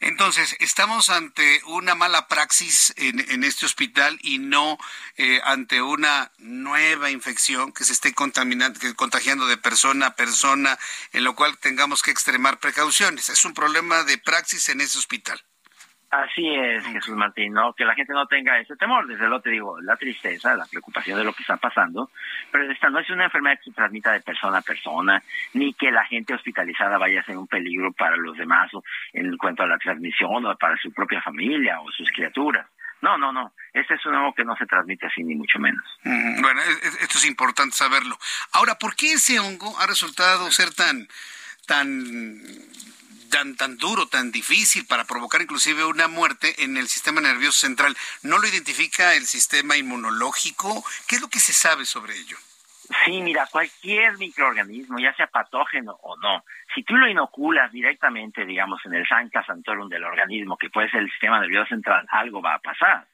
Entonces, estamos ante una mala praxis en, este hospital y no eh, ante una nueva infección que se esté contaminando, que, contagiando de persona a persona, en lo cual tengamos que extremar precauciones. Es un problema de praxis en ese hospital. Así es, Jesús Martín, ¿no? que la gente no tenga ese temor, desde luego te digo, la tristeza, la preocupación de lo que está pasando, pero esta no es una enfermedad que se transmita de persona a persona, ni que la gente hospitalizada vaya a ser un peligro para los demás o en cuanto a la transmisión o para su propia familia o sus criaturas. No, no, no. Este es un hongo que no se transmite así, ni mucho menos. bueno, esto es importante saberlo. Ahora, ¿por qué ese hongo ha resultado ser tan, tan tan, tan duro, tan difícil para provocar inclusive una muerte en el sistema nervioso central. ¿No lo identifica el sistema inmunológico? ¿Qué es lo que se sabe sobre ello? Sí, mira, cualquier microorganismo, ya sea patógeno o no, si tú lo inoculas directamente, digamos, en el Sancta Santorum del organismo, que puede ser el sistema nervioso central, algo va a pasar,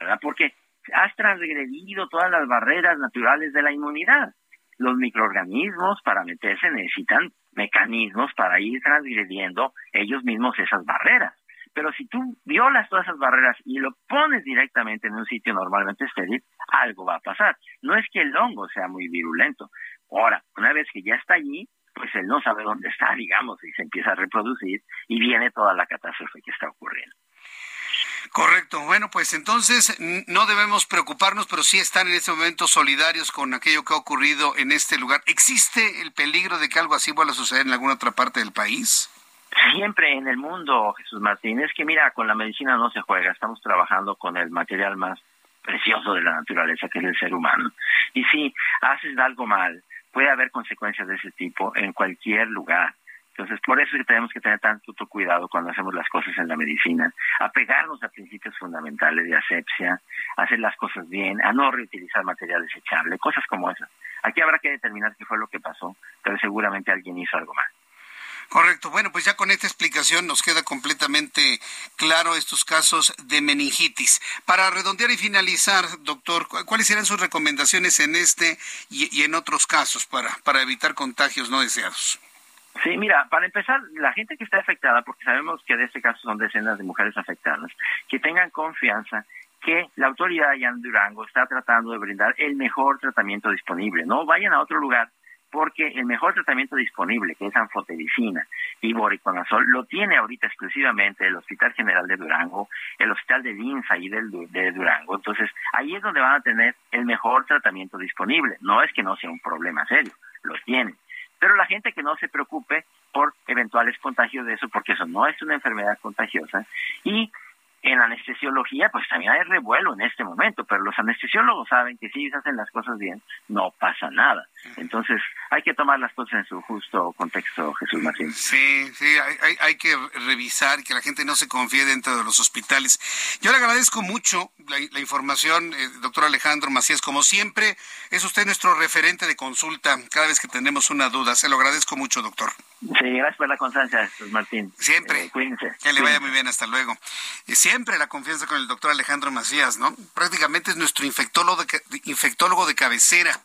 ¿verdad? Porque has transgredido todas las barreras naturales de la inmunidad. Los microorganismos para meterse necesitan mecanismos para ir transgrediendo ellos mismos esas barreras. Pero si tú violas todas esas barreras y lo pones directamente en un sitio normalmente estéril, algo va a pasar. No es que el hongo sea muy virulento. Ahora, una vez que ya está allí, pues él no sabe dónde está, digamos, y se empieza a reproducir y viene toda la catástrofe que está ocurriendo. Correcto. Bueno, pues entonces no debemos preocuparnos, pero sí están en este momento solidarios con aquello que ha ocurrido en este lugar. ¿Existe el peligro de que algo así vuelva a suceder en alguna otra parte del país? Siempre en el mundo, Jesús Martín, es que mira, con la medicina no se juega, estamos trabajando con el material más precioso de la naturaleza, que es el ser humano. Y si haces algo mal, puede haber consecuencias de ese tipo en cualquier lugar. Entonces, por eso es que tenemos que tener tanto cuidado cuando hacemos las cosas en la medicina, apegarnos a principios fundamentales de asepsia, hacer las cosas bien, a no reutilizar material desechable, cosas como esas. Aquí habrá que determinar qué fue lo que pasó, pero seguramente alguien hizo algo mal. Correcto. Bueno, pues ya con esta explicación nos queda completamente claro estos casos de meningitis. Para redondear y finalizar, doctor, ¿cuáles serán sus recomendaciones en este y, en otros casos para, para evitar contagios no deseados? Sí, mira, para empezar, la gente que está afectada, porque sabemos que de este caso son decenas de mujeres afectadas, que tengan confianza que la autoridad allá en Durango está tratando de brindar el mejor tratamiento disponible. No vayan a otro lugar porque el mejor tratamiento disponible, que es anfotericina y boriconazol, lo tiene ahorita exclusivamente el Hospital General de Durango, el Hospital de Linza y del, de Durango. Entonces, ahí es donde van a tener el mejor tratamiento disponible. No es que no sea un problema serio, lo tienen. Pero la gente que no se preocupe por eventuales contagios de eso, porque eso no es una enfermedad contagiosa, y en anestesiología, pues también hay revuelo en este momento, pero los anestesiólogos saben que si se hacen las cosas bien, no pasa nada. Entonces, hay que tomar las cosas en su justo contexto, Jesús Martín. Sí, sí, hay, hay, que revisar que la gente no se confíe dentro de los hospitales. Yo le agradezco mucho la, información, eh, doctor Alejandro Macías. Como siempre, es usted nuestro referente de consulta cada vez que tenemos una duda. Se lo agradezco mucho, doctor. Sí, gracias por la constancia, Jesús Martín. Siempre. Eh, cuídense. Que le vaya muy bien, hasta luego. Y siempre la confianza con el doctor Alejandro Macías, ¿no? Prácticamente es nuestro infectólogo de, infectólogo de cabecera.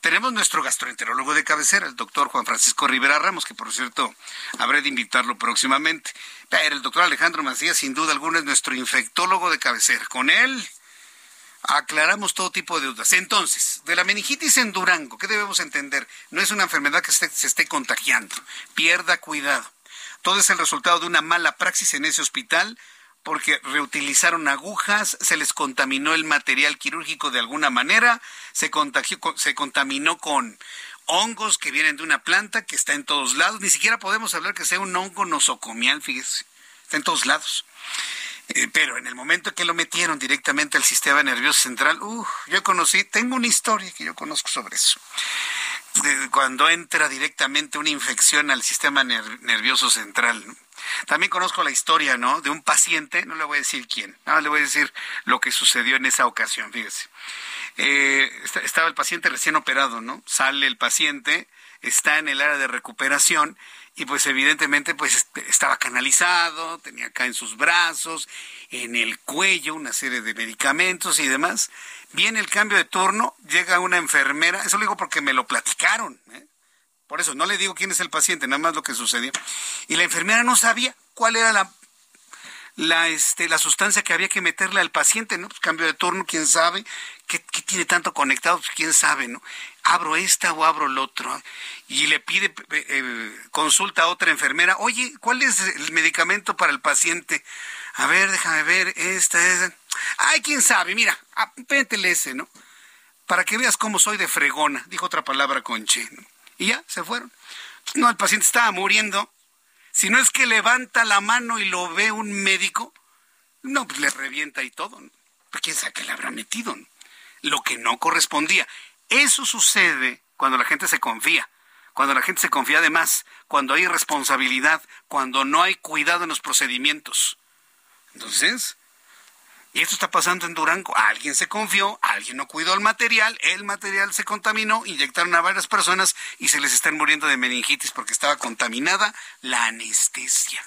Tenemos nuestro gastroenterólogo de cabecera, el doctor Juan Francisco Rivera Ramos, que por cierto habré de invitarlo próximamente. Pero el doctor Alejandro Macías, sin duda alguna, es nuestro infectólogo de cabecera. Con él aclaramos todo tipo de dudas. Entonces, de la meningitis en Durango, ¿qué debemos entender? No es una enfermedad que se, se esté contagiando. Pierda cuidado. Todo es el resultado de una mala praxis en ese hospital porque reutilizaron agujas, se les contaminó el material quirúrgico de alguna manera, se, contagió, se contaminó con hongos que vienen de una planta que está en todos lados. Ni siquiera podemos hablar que sea un hongo nosocomial, fíjese, está en todos lados. Eh, pero en el momento que lo metieron directamente al sistema nervioso central, uh, yo conocí, tengo una historia que yo conozco sobre eso. cuando entra directamente una infección al sistema nervioso central. También conozco la historia, ¿no? De un paciente, no le voy a decir quién, no le voy a decir lo que sucedió en esa ocasión, fíjese. Eh, estaba el paciente recién operado, ¿no? Sale el paciente, está en el área de recuperación y pues evidentemente pues este, estaba canalizado, tenía acá en sus brazos, en el cuello una serie de medicamentos y demás. Viene el cambio de turno, llega una enfermera, eso lo digo porque me lo platicaron, ¿eh? Por eso no le digo quién es el paciente, nada más lo que sucedió. Y la enfermera no sabía cuál era la la este la sustancia que había que meterle al paciente, ¿no? Pues cambio de turno, quién sabe, qué, tiene tanto conectado, pues quién sabe, ¿no? Abro esta o abro el otro. Y le pide eh, eh, consulta a otra enfermera, oye, ¿cuál es el medicamento para el paciente? A ver, déjame ver, esta es. Ay, quién sabe, mira, péntele ese, ¿no? Para que veas cómo soy de fregona, dijo otra palabra con ¿no? Y ya, se fueron. No, el paciente estaba muriendo. Si no es que levanta la mano y lo ve un médico, no, pues le revienta y todo. ¿no? Pues quién sabe qué le habrá metido. Lo que no correspondía. Eso sucede cuando la gente se confía. Cuando la gente se confía de más, cuando hay responsabilidad, cuando no hay cuidado en los procedimientos. Entonces, Y esto está pasando en Durango. Alguien se confió, alguien no cuidó el material, el material se contaminó, inyectaron a varias personas y se les están muriendo de meningitis porque estaba contaminada la anestesia.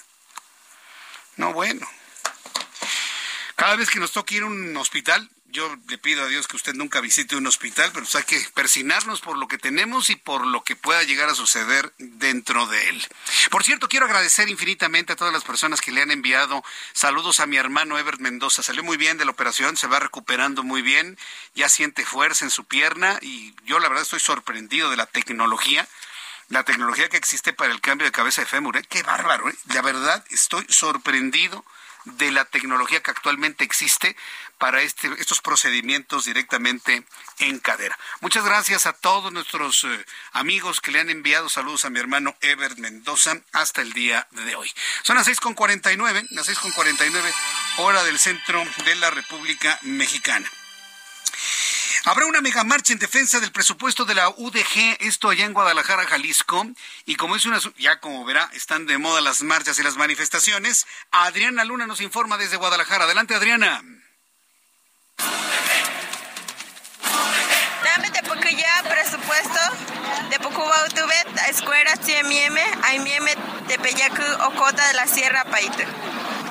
No, bueno. Cada vez que nos toque ir a un hospital, yo le pido a Dios que usted nunca visite un hospital, pero pues hay que persinarnos por lo que tenemos y por lo que pueda llegar a suceder dentro de él. Por cierto, quiero agradecer infinitamente a todas las personas que le han enviado saludos a mi hermano Ebert Mendoza. Salió muy bien de la operación, se va recuperando muy bien, ya siente fuerza en su pierna y yo la verdad estoy sorprendido de la tecnología la tecnología que existe para el cambio de cabeza de fémur. ¿eh? Qué bárbaro, ¿eh? La verdad, estoy sorprendido de la tecnología que actualmente existe para este, estos procedimientos directamente en cadera. Muchas gracias a todos nuestros eh, amigos que le han enviado saludos a mi hermano Ebert Mendoza hasta el día de hoy. Son las 6.49, las 6.49 hora del centro de la República Mexicana. Habrá una mega marcha en defensa del presupuesto de la UDG, esto allá en Guadalajara, Jalisco, y como es una ya como verá, están de moda las marchas y las manifestaciones. Adriana Luna nos informa desde Guadalajara. Adelante, Adriana. Dame de poco ya presupuesto de poco bautubet a escuela mieme, hay mieme de peyacu o cota de la Sierra Paito.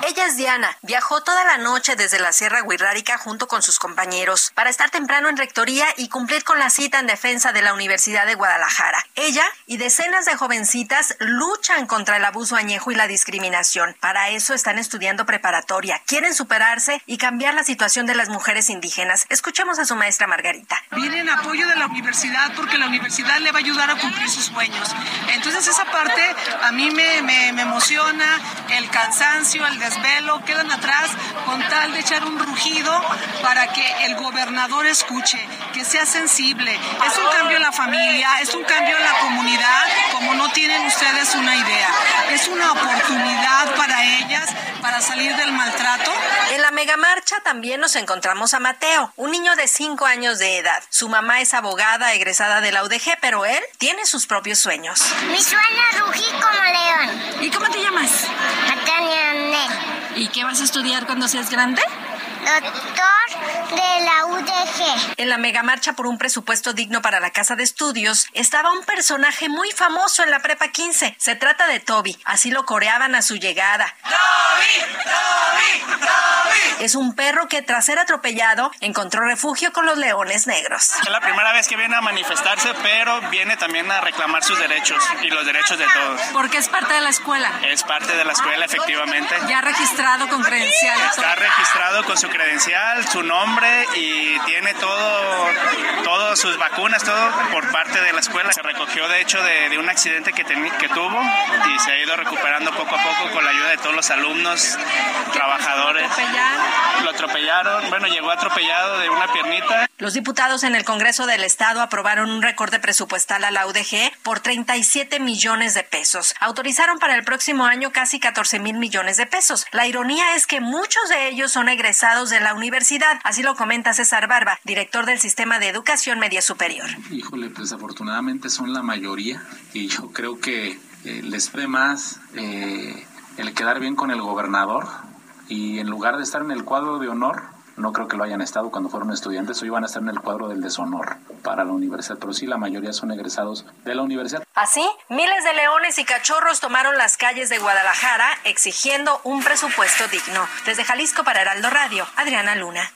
Ella es Diana. Viajó toda la noche desde la Sierra Huirrárica junto con sus compañeros para estar temprano en rectoría y cumplir con la cita en defensa de la Universidad de Guadalajara. Ella y decenas de jovencitas luchan contra el abuso añejo y la discriminación. Para eso están estudiando preparatoria, quieren superarse y cambiar la situación de las mujeres indígenas. Escuchemos a su maestra Margarita. Viene en apoyo de la universidad porque la universidad le va a ayudar a cumplir sus sueños. Entonces esa parte a mí me, me, emociona, el cansancio, el desvelo, quedan atrás con tal de echar un rugido para que el gobernador escuche, que sea sensible. Es un cambio en la familia, es un cambio en la comunidad, como no tienen ustedes una idea. Es una oportunidad para ellas para salir del maltrato. En la megamarcha también nos encontramos a Mateo, un niño de 5 años de edad. Su mamá es abogada egresada de la UDG, pero él tiene sus propios sueños. Mi sueño es rugir como león. ¿Y cómo te llamas? Nel. ¿Y qué vas a estudiar cuando seas grande? Doctor de la UDG. En la megamarcha por un presupuesto digno para la casa de estudios estaba un personaje muy famoso en la prepa 15. Se trata de Toby. Así lo coreaban a su llegada. ¡Toby! ¡Toby! ¡Toby! Es un perro que tras ser atropellado encontró refugio con los leones negros. Es la primera vez que viene a manifestarse, pero viene también a reclamar sus derechos y los derechos de todos. Porque es parte de la escuela. Es parte de la escuela, efectivamente. Ya registrado con credencial. Está registrado con su credencial, su nombre y tiene todo, todas sus vacunas, todo por parte de la escuela. Se recogió de hecho de, de un accidente que, que tuvo y se ha ido recuperando poco a poco con la ayuda de todos los alumnos, trabajadores. Lo atropellaron, bueno, llegó atropellado de una piernita. Los diputados en el Congreso del Estado aprobaron un recorte presupuestal a la UDG por 37 millones de pesos. Autorizaron para el próximo año casi 14 mil millones de pesos. La ironía es que muchos de ellos son egresados de la universidad. Así lo comenta César Barba, director del Sistema de Educación Media Superior. Híjole, pues afortunadamente son la mayoría y yo creo que eh, les ve más eh, el quedar bien con el gobernador y en lugar de estar en el cuadro de honor, no creo que lo hayan estado cuando fueron estudiantes o iban a estar en el cuadro del deshonor para la universidad, pero sí la mayoría son egresados de la universidad. Así, miles de leones y cachorros tomaron las calles de Guadalajara exigiendo un presupuesto digno. Desde Jalisco para Heraldo Radio, Adriana Luna.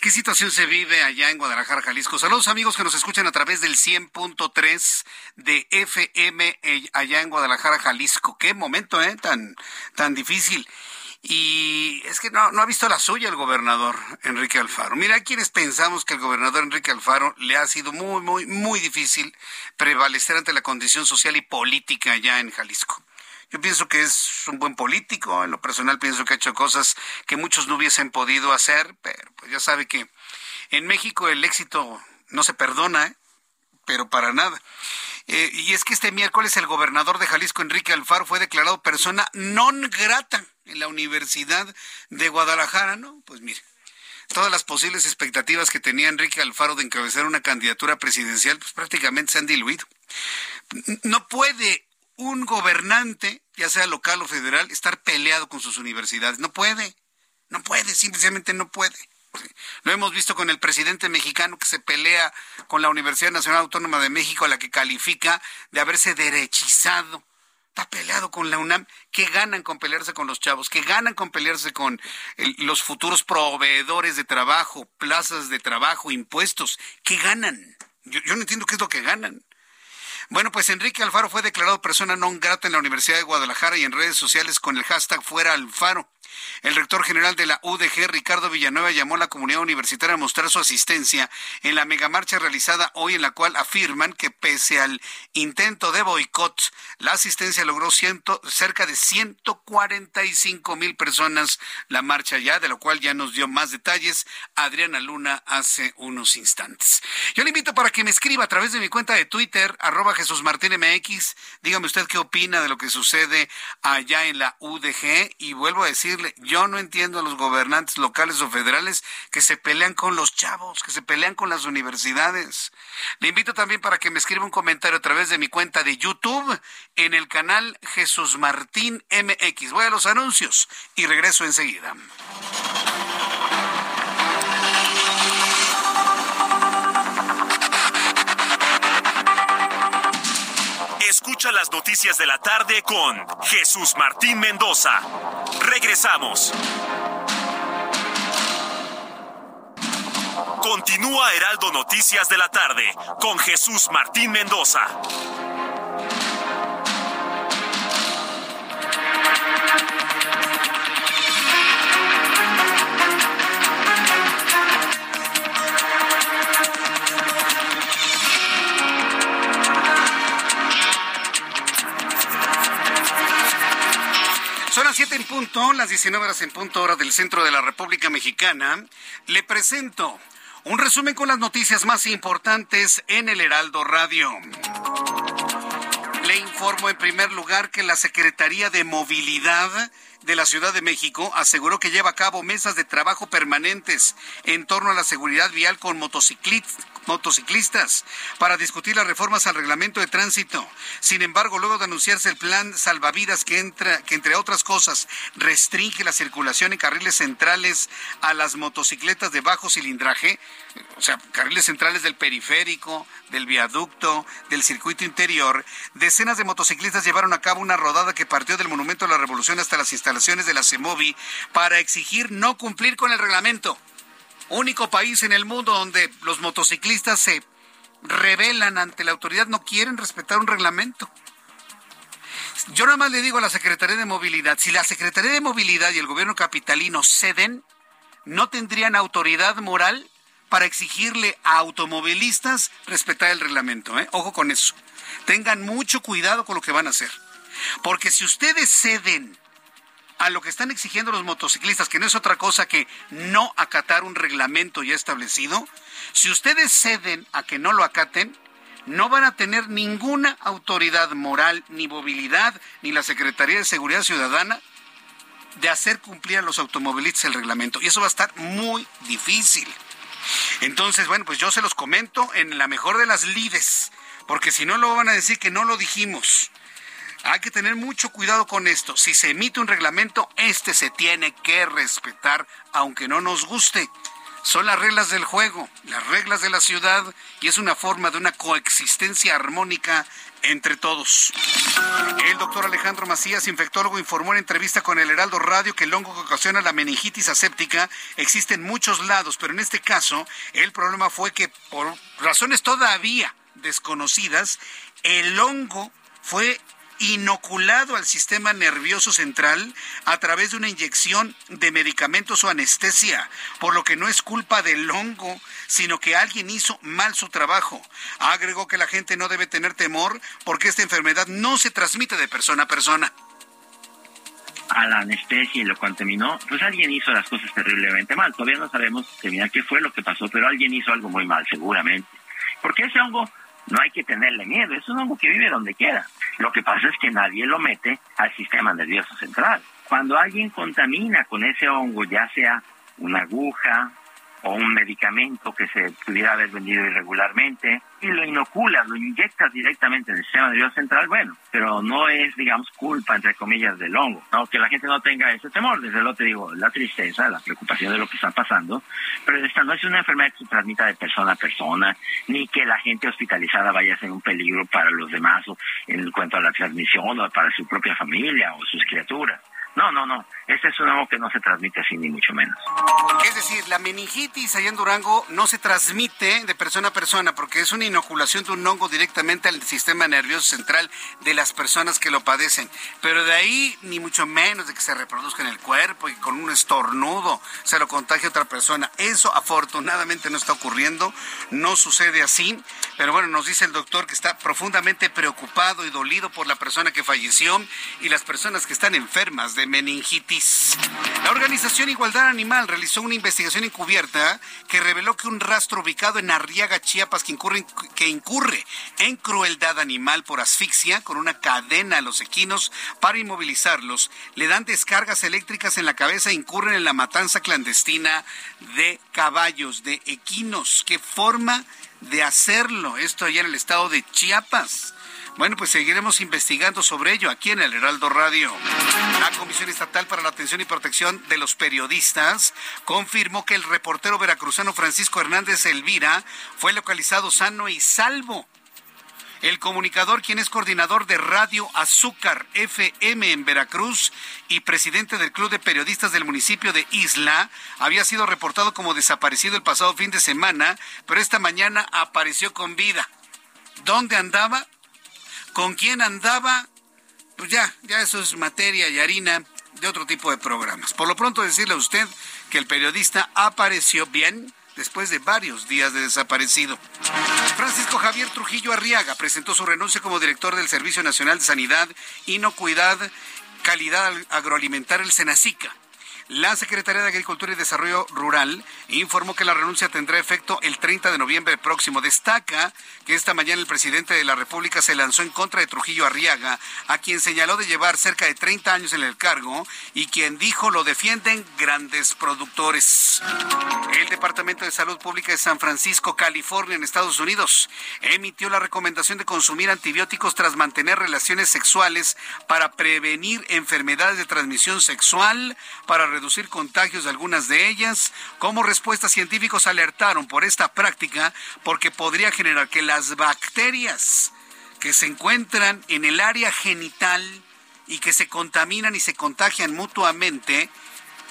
¿Qué situación se vive allá en Guadalajara, Jalisco? Saludos amigos que nos escuchan a través del 100.3 de FM eh, allá en Guadalajara, Jalisco. Qué momento, ¿eh? Tan, tan difícil. Y es que no, no ha visto la suya el gobernador Enrique Alfaro. Mira, quienes pensamos que el gobernador Enrique Alfaro le ha sido muy, muy, muy difícil prevalecer ante la condición social y política allá en Jalisco. Yo pienso que es un buen político, en lo personal pienso que ha hecho cosas que muchos no hubiesen podido hacer, pero pues ya sabe que en México el éxito no se perdona, ¿eh? pero para nada. Eh, y es que este miércoles el gobernador de Jalisco, Enrique Alfaro, fue declarado persona non grata en la Universidad de Guadalajara, ¿no? Pues mire, todas las posibles expectativas que tenía Enrique Alfaro de encabezar una candidatura presidencial, pues prácticamente se han diluido. No puede un gobernante, ya sea local o federal, estar peleado con sus universidades. No puede. No puede, simplemente no puede. Lo hemos visto con el presidente mexicano que se pelea con la Universidad Nacional Autónoma de México, a la que califica de haberse derechizado. Está peleado con la UNAM. ¿Qué ganan con pelearse con los chavos? ¿Qué ganan con pelearse con los futuros proveedores de trabajo, plazas de trabajo, impuestos? ¿Qué ganan? Yo, yo no entiendo qué es lo que ganan. Bueno, pues Enrique Alfaro fue declarado persona non grata en la Universidad de Guadalajara y en redes sociales con el hashtag fuera Alfaro. El rector general de la UDG, Ricardo Villanueva, llamó a la comunidad universitaria a mostrar su asistencia en la megamarcha realizada hoy, en la cual afirman que pese al intento de boicot, la asistencia logró cerca de 145 mil personas la marcha ya, de lo cual ya nos dio más detalles Adriana Luna hace unos instantes. Yo le invito para que me escriba a través de mi cuenta de Twitter, arroba Jesús Martín MX. Dígame usted qué opina de lo que sucede allá en la UDG y vuelvo a yo no entiendo a los gobernantes locales o federales que se pelean con los chavos, que se pelean con las universidades. Le invito también para que me escriba un comentario a través de mi cuenta de YouTube en el canal Jesús Martín MX. Voy a los anuncios y regreso enseguida. Escucha las noticias de la tarde con Jesús Martín Mendoza. Regresamos. Continúa Heraldo Noticias de la tarde con Jesús Martín Mendoza. Punto, las 19 horas en punto hora del centro de la República Mexicana. Le presento un resumen con las noticias más importantes en el Heraldo Radio. Le informo en primer lugar que la Secretaría de Movilidad de la Ciudad de México aseguró que lleva a cabo mesas de trabajo permanentes en torno a la seguridad vial con motociclistas motociclistas para discutir las reformas al reglamento de tránsito. Sin embargo, luego de anunciarse el plan salvavidas que entra, que entre otras cosas restringe la circulación en carriles centrales a las motocicletas de bajo cilindraje, o sea, carriles centrales del periférico, del viaducto, del circuito interior, decenas de motociclistas llevaron a cabo una rodada que partió del Monumento a la Revolución hasta las instalaciones de la CEMOVI para exigir no cumplir con el reglamento único país en el mundo donde los motociclistas se rebelan ante la autoridad, no quieren respetar un reglamento. Yo nada más le digo a la Secretaría de Movilidad, si la Secretaría de Movilidad y el gobierno capitalino ceden, no tendrían autoridad moral para exigirle a automovilistas respetar el reglamento. ¿eh? Ojo con eso. Tengan mucho cuidado con lo que van a hacer. Porque si ustedes ceden a lo que están exigiendo los motociclistas, que no es otra cosa que no acatar un reglamento ya establecido, si ustedes ceden a que no lo acaten, no van a tener ninguna autoridad moral, ni movilidad, ni la Secretaría de Seguridad Ciudadana de hacer cumplir a los automovilistas el reglamento. Y eso va a estar muy difícil. Entonces, bueno, pues yo se los comento en la mejor de las lides, porque si no, lo van a decir que no lo dijimos. Hay que tener mucho cuidado con esto. Si se emite un reglamento, este se tiene que respetar, aunque no nos guste. Son las reglas del juego, las reglas de la ciudad, y es una forma de una coexistencia armónica entre todos. El doctor Alejandro Macías, infectólogo, informó en entrevista con el Heraldo Radio que el hongo que ocasiona la meningitis aséptica existe en muchos lados, pero en este caso el problema fue que por razones todavía desconocidas, el hongo fue inoculado al sistema nervioso central a través de una inyección de medicamentos o anestesia, por lo que no es culpa del hongo, sino que alguien hizo mal su trabajo. Agregó que la gente no debe tener temor porque esta enfermedad no se transmite de persona a persona a la anestesia y lo contaminó, pues alguien hizo las cosas terriblemente mal. Todavía no sabemos qué fue lo que pasó, pero alguien hizo algo muy mal, seguramente. Porque ese hongo no hay que tenerle miedo, es un hongo que vive donde quiera. Lo que pasa es que nadie lo mete al sistema nervioso central. Cuando alguien contamina con ese hongo, ya sea una aguja, o un medicamento que se pudiera haber vendido irregularmente y lo inoculas, lo inyectas directamente en el sistema nervioso central, bueno, pero no es, digamos, culpa, entre comillas, del hongo. ¿no? Que la gente no tenga ese temor, desde luego te digo, la tristeza, la preocupación de lo que está pasando, pero esta no es una enfermedad que se transmita de persona a persona, ni que la gente hospitalizada vaya a ser un peligro para los demás o en cuanto a la transmisión o para su propia familia o sus criaturas. No, no, no. Este es un hongo que no se transmite así, ni mucho menos. Es decir, la meningitis allá en Durango no se transmite de persona a persona porque es una inoculación de un hongo directamente al sistema nervioso central de las personas que lo padecen. Pero de ahí, ni mucho menos de que se reproduzca en el cuerpo y con un estornudo se lo contagie otra persona. Eso afortunadamente no está ocurriendo, no sucede así. Pero bueno, nos dice el doctor que está profundamente preocupado y dolido por la persona que falleció y las personas que están enfermas de meningitis. La organización Igualdad Animal realizó una investigación encubierta que reveló que un rastro ubicado en Arriaga, Chiapas, que incurre, que incurre en crueldad animal por asfixia con una cadena a los equinos para inmovilizarlos, le dan descargas eléctricas en la cabeza e incurren en la matanza clandestina de caballos, de equinos. ¿Qué forma de hacerlo? Esto allá en el estado de Chiapas. Bueno, pues seguiremos investigando sobre ello aquí en el Heraldo Radio. La Comisión Estatal para la Atención y Protección de los Periodistas confirmó que el reportero veracruzano Francisco Hernández Elvira fue localizado sano y salvo. El comunicador, quien es coordinador de Radio Azúcar FM en Veracruz y presidente del Club de Periodistas del municipio de Isla, había sido reportado como desaparecido el pasado fin de semana, pero esta mañana apareció con vida. ¿Dónde andaba? Con quién andaba, pues ya, ya eso es materia y harina de otro tipo de programas. Por lo pronto decirle a usted que el periodista apareció bien después de varios días de desaparecido. Francisco Javier Trujillo Arriaga presentó su renuncia como director del Servicio Nacional de Sanidad, Inocuidad, Calidad Agroalimentaria, el SENACICA. La Secretaría de Agricultura y Desarrollo Rural informó que la renuncia tendrá efecto el 30 de noviembre próximo. Destaca que esta mañana el presidente de la República se lanzó en contra de Trujillo Arriaga, a quien señaló de llevar cerca de 30 años en el cargo y quien dijo lo defienden grandes productores. El Departamento de Salud Pública de San Francisco, California, en Estados Unidos, emitió la recomendación de consumir antibióticos tras mantener relaciones sexuales para prevenir enfermedades de transmisión sexual, para reducir contagios de algunas de ellas. Como respuesta, científicos alertaron por esta práctica porque podría generar que las bacterias que se encuentran en el área genital y que se contaminan y se contagian mutuamente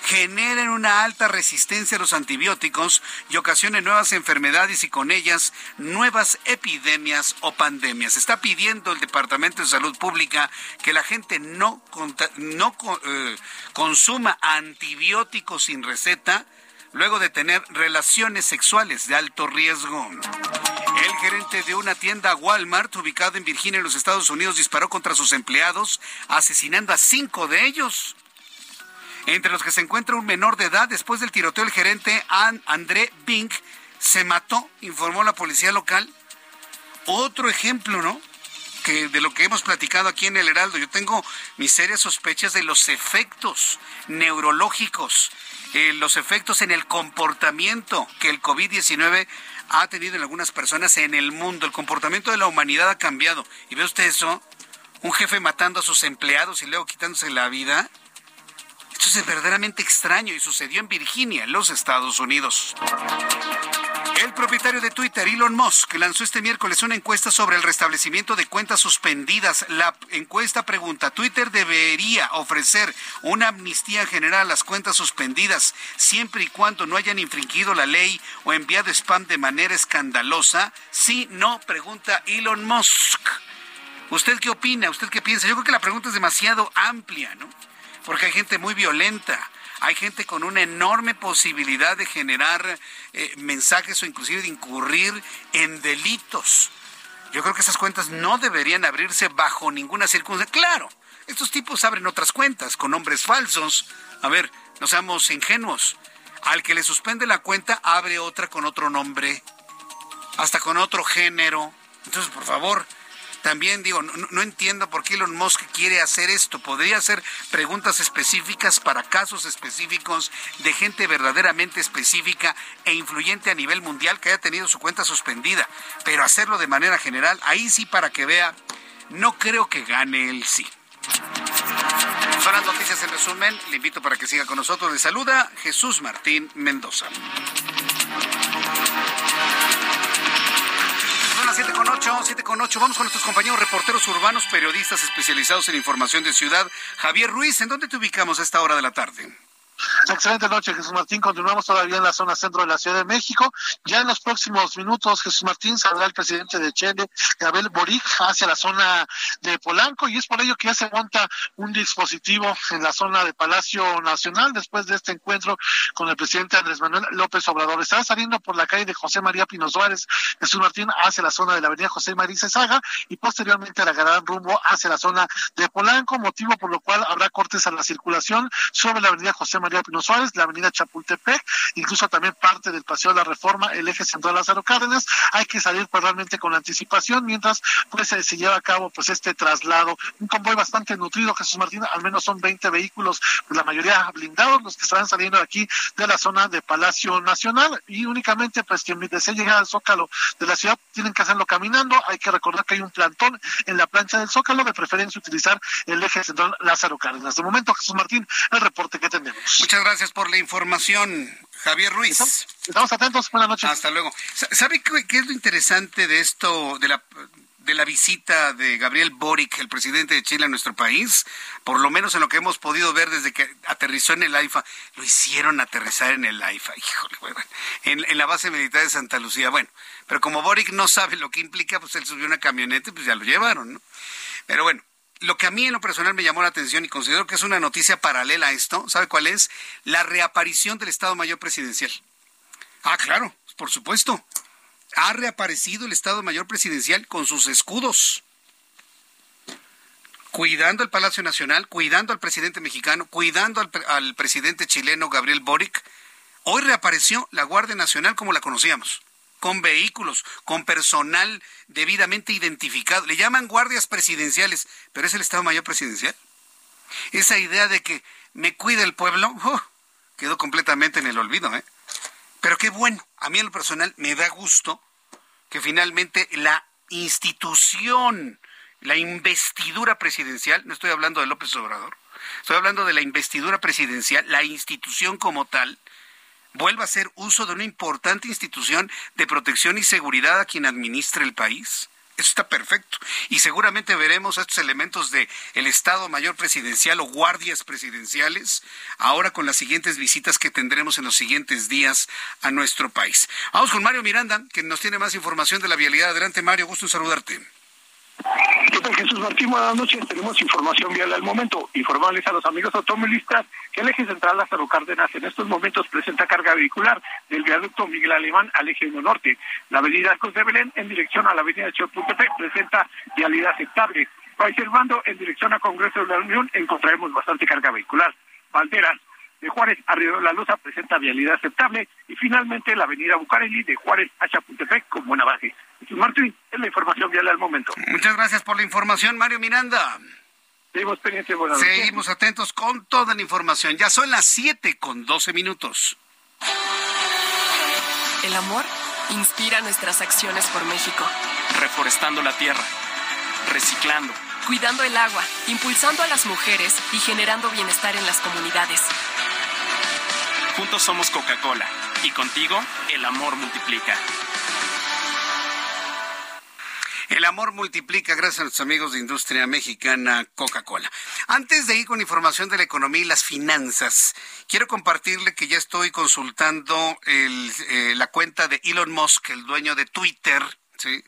generen una alta resistencia a los antibióticos y ocasionen nuevas enfermedades y con ellas nuevas epidemias o pandemias. Está pidiendo el Departamento de Salud Pública que la gente no, no eh, consuma antibióticos sin receta luego de tener relaciones sexuales de alto riesgo. El gerente de una tienda Walmart ubicada en Virginia, en los Estados Unidos, disparó contra sus empleados, asesinando a cinco de ellos entre los que se encuentra un menor de edad. Después del tiroteo, el gerente André Bing se mató, informó la policía local. Otro ejemplo, ¿no? Que de lo que hemos platicado aquí en el Heraldo. Yo tengo mis serias sospechas de los efectos neurológicos, eh, los efectos en el comportamiento que el COVID-19 ha tenido en algunas personas en el mundo. El comportamiento de la humanidad ha cambiado. ¿Y ve usted eso? Un jefe matando a sus empleados y luego quitándose la vida. Esto es verdaderamente extraño y sucedió en Virginia, en los Estados Unidos. El propietario de Twitter, Elon Musk, lanzó este miércoles una encuesta sobre el restablecimiento de cuentas suspendidas. La encuesta pregunta, ¿Twitter debería ofrecer una amnistía general a las cuentas suspendidas siempre y cuando no hayan infringido la ley o enviado spam de manera escandalosa? Sí, no, pregunta Elon Musk. ¿Usted qué opina? ¿Usted qué piensa? Yo creo que la pregunta es demasiado amplia, ¿no? Porque hay gente muy violenta. Hay gente con una enorme posibilidad de generar eh, mensajes o inclusive de incurrir en delitos. Yo creo que esas cuentas no deberían abrirse bajo ninguna circunstancia. Claro, estos tipos abren otras cuentas con nombres falsos. A ver, no seamos ingenuos. Al que le suspende la cuenta, abre otra con otro nombre, hasta con otro género. Entonces, por favor, también digo, no, entiendo por qué Elon Musk quiere hacer esto. Podría hacer preguntas específicas para casos específicos de gente verdaderamente específica e influyente a nivel mundial que haya tenido su cuenta suspendida. Pero hacerlo de manera general, ahí sí para que vea, no creo que gane el sí. Son las noticias en resumen. Le invito para que siga con nosotros. Le saluda Jesús Martín Mendoza. 7 con 8, 7 con 8. Vamos con nuestros compañeros reporteros urbanos, periodistas especializados en información de ciudad. Javier Ruiz, ¿en dónde te ubicamos a esta hora de la tarde? Excelente noche, Jesús Martín. Continuamos todavía en la zona centro de la Ciudad de México. Ya en los próximos minutos, Jesús Martín saldrá el presidente de Chile, Gabriel Boric, hacia la zona de Polanco y es por ello que ya se monta un dispositivo en la zona de Palacio Nacional después de este encuentro con el presidente Andrés Manuel López Obrador. Estará saliendo por la calle de José María Pino Suárez, Jesús Martín, hacia la zona de la avenida José María Cesaga y posteriormente gran rumbo hacia la zona de Polanco, motivo por lo cual habrá cortes a la circulación sobre la avenida José María Pino Suárez, la avenida Chapultepec, incluso también parte del Paseo de la Reforma, el eje central Lázaro Cárdenas. Hay que salir pues realmente con anticipación mientras pues se lleva a cabo pues este traslado. Un convoy bastante nutrido, Jesús Martín, al menos son 20 vehículos, pues, la mayoría blindados, los que estarán saliendo de aquí de la zona de Palacio Nacional y únicamente pues quien desea llegar al Zócalo de la ciudad tienen que hacerlo caminando. Hay que recordar que hay un plantón en la plancha del Zócalo, de preferencia utilizar el eje central Lázaro Cárdenas. De momento, Jesús Martín, el reporte que tenemos. Muchas gracias por la información, Javier Ruiz. Estamos, atentos. Buenas noches. Hasta luego. ¿Sabe qué, es lo interesante de esto, de la de la visita de Gabriel Boric, el presidente de Chile a nuestro país, por lo menos en lo que hemos podido ver desde que aterrizó en el AIFA, lo hicieron aterrizar en el AIFA, híjole, en, en, la base militar de Santa Lucía. Bueno, pero como Boric no sabe lo que implica, pues él subió una camioneta y pues ya lo llevaron, ¿no? Pero bueno, lo que a mí en lo personal me llamó la atención y considero que es una noticia paralela a esto, ¿sabe cuál es? La reaparición del Estado Mayor Presidencial. Ah, claro, por supuesto. Ha reaparecido el Estado Mayor Presidencial con sus escudos. Cuidando el Palacio Nacional, cuidando al presidente mexicano, cuidando al, al presidente chileno Gabriel Boric. Hoy reapareció la Guardia Nacional como la conocíamos con vehículos, con personal debidamente identificado. Le llaman guardias presidenciales, pero es el Estado Mayor Presidencial. Esa idea de que me cuida el pueblo oh, quedó completamente en el olvido. ¿eh? Pero qué bueno, a mí en lo personal me da gusto que finalmente la institución, la investidura presidencial, no estoy hablando de López Obrador, estoy hablando de la investidura presidencial, la institución como tal, vuelva a hacer uso de una importante institución de protección y seguridad a quien administre el país. Eso está perfecto. Y seguramente veremos estos elementos de el Estado Mayor Presidencial o guardias presidenciales ahora con las siguientes visitas que tendremos en los siguientes días a nuestro país. Vamos con Mario Miranda, que nos tiene más información de la vialidad. Adelante, Mario, gusto en saludarte. ¿Qué tal, Jesús Martín? Buenas noches. Tenemos información vial al momento. Informarles a los amigos automovilistas que el eje central Lázaro Cárdenas en estos momentos presenta carga vehicular del viaducto Miguel Alemán al eje 1 norte. La avenida Arcos de Belén en dirección a la avenida Chapultepec presenta vialidad aceptable. Observando en dirección a Congreso de la Unión encontraremos bastante carga vehicular. Valderas de Juárez a de la Loza presenta vialidad aceptable y finalmente la avenida Bucareli de Juárez a Chapultepec con buena base. Martín, es la información vial al momento. Muchas gracias por la información, Mario Miranda. Seguimos pendientes, Seguimos atentos con toda la información. Ya son las 7 con 12 minutos. El amor inspira nuestras acciones por México. Reforestando la tierra, reciclando, cuidando el agua, impulsando a las mujeres y generando bienestar en las comunidades. Juntos somos Coca-Cola y contigo el amor multiplica. El amor multiplica gracias a nuestros amigos de Industria Mexicana Coca-Cola. Antes de ir con información de la economía y las finanzas, quiero compartirle que ya estoy consultando eh, la cuenta de Elon Musk, el dueño de Twitter, ¿sí?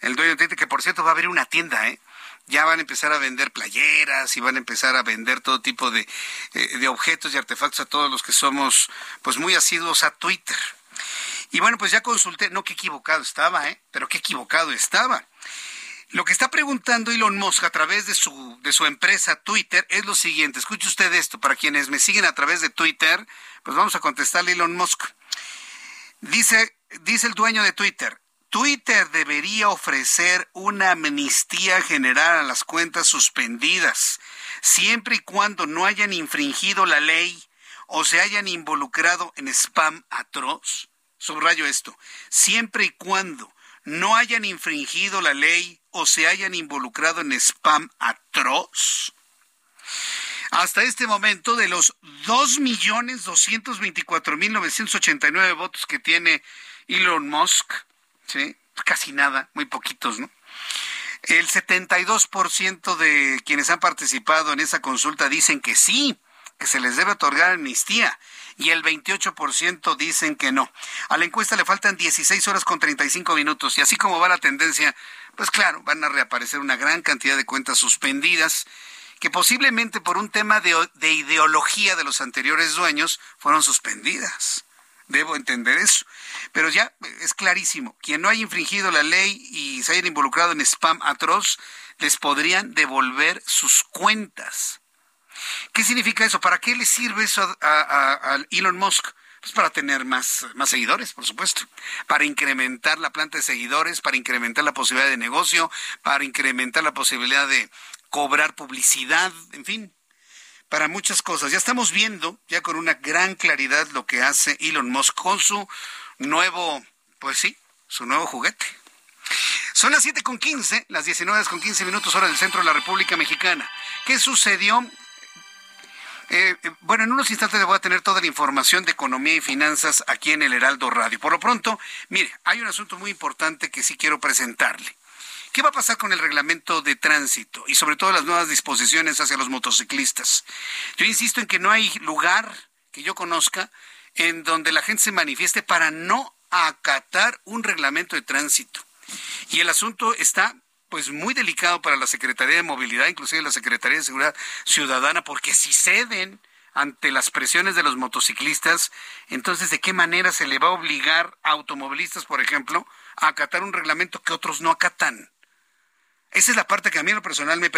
El dueño de Twitter, que por cierto va a abrir una tienda, ¿eh? ya van a empezar a vender playeras y van a empezar a vender todo tipo de, eh, de, objetos y artefactos a todos los que somos pues muy asiduos a Twitter. Y bueno, pues ya consulté, no qué equivocado estaba, ¿eh? pero qué equivocado estaba. Lo que está preguntando Elon Musk a través de su, de su empresa Twitter es lo siguiente. Escuche usted esto. Para quienes me siguen a través de Twitter, pues vamos a contestarle a Elon Musk. Dice, dice el dueño de Twitter, Twitter debería ofrecer una amnistía general a las cuentas suspendidas, siempre y cuando no hayan infringido la ley o se hayan involucrado en spam atroz. Subrayo esto, siempre y cuando no hayan infringido la ley o se hayan involucrado en spam atroz. Hasta este momento, de los 2.224.989 votos que tiene Elon Musk, casi nada, muy poquitos, ¿no? El 72% de quienes han participado en esa consulta dicen que sí, que se les debe otorgar amnistía y el 28% dicen que no. A la encuesta le faltan 16 horas con 35 minutos y así como va la tendencia, pues claro, van a reaparecer una gran cantidad de cuentas suspendidas que posiblemente por un tema de, de ideología de los anteriores dueños fueron suspendidas. Debo entender eso. Pero ya es clarísimo, quien no haya infringido la ley y se haya involucrado en spam atroz, les podrían devolver sus cuentas. ¿Qué significa eso? ¿Para qué le sirve eso a, Elon Musk? Pues para tener más, más seguidores, por supuesto, para incrementar la planta de seguidores, para incrementar la posibilidad de negocio, para incrementar la posibilidad de cobrar publicidad, en fin, para muchas cosas. Ya estamos viendo, ya con una gran claridad, lo que hace Elon Musk con su nuevo, pues sí, su nuevo juguete. Son las 7 con 15, las 19 con 15 minutos hora del centro de la República Mexicana. ¿Qué sucedió eh, eh, bueno, en unos instantes voy a tener toda la información de economía y finanzas aquí en el Heraldo Radio. Por lo pronto, mire, hay un asunto muy importante que sí quiero presentarle. ¿Qué va a pasar con el reglamento de tránsito y sobre todo las nuevas disposiciones hacia los motociclistas? Yo insisto en que no hay lugar que yo conozca en donde la gente se manifieste para no acatar un reglamento de tránsito. Y el asunto está pues muy delicado para la Secretaría de Movilidad, inclusive la Secretaría de Seguridad Ciudadana, porque si ceden ante las presiones de los motociclistas, entonces ¿de qué manera se le va a obligar a automovilistas, por ejemplo, a acatar un reglamento que otros no acatan? Esa es la parte que a mí en lo personal me,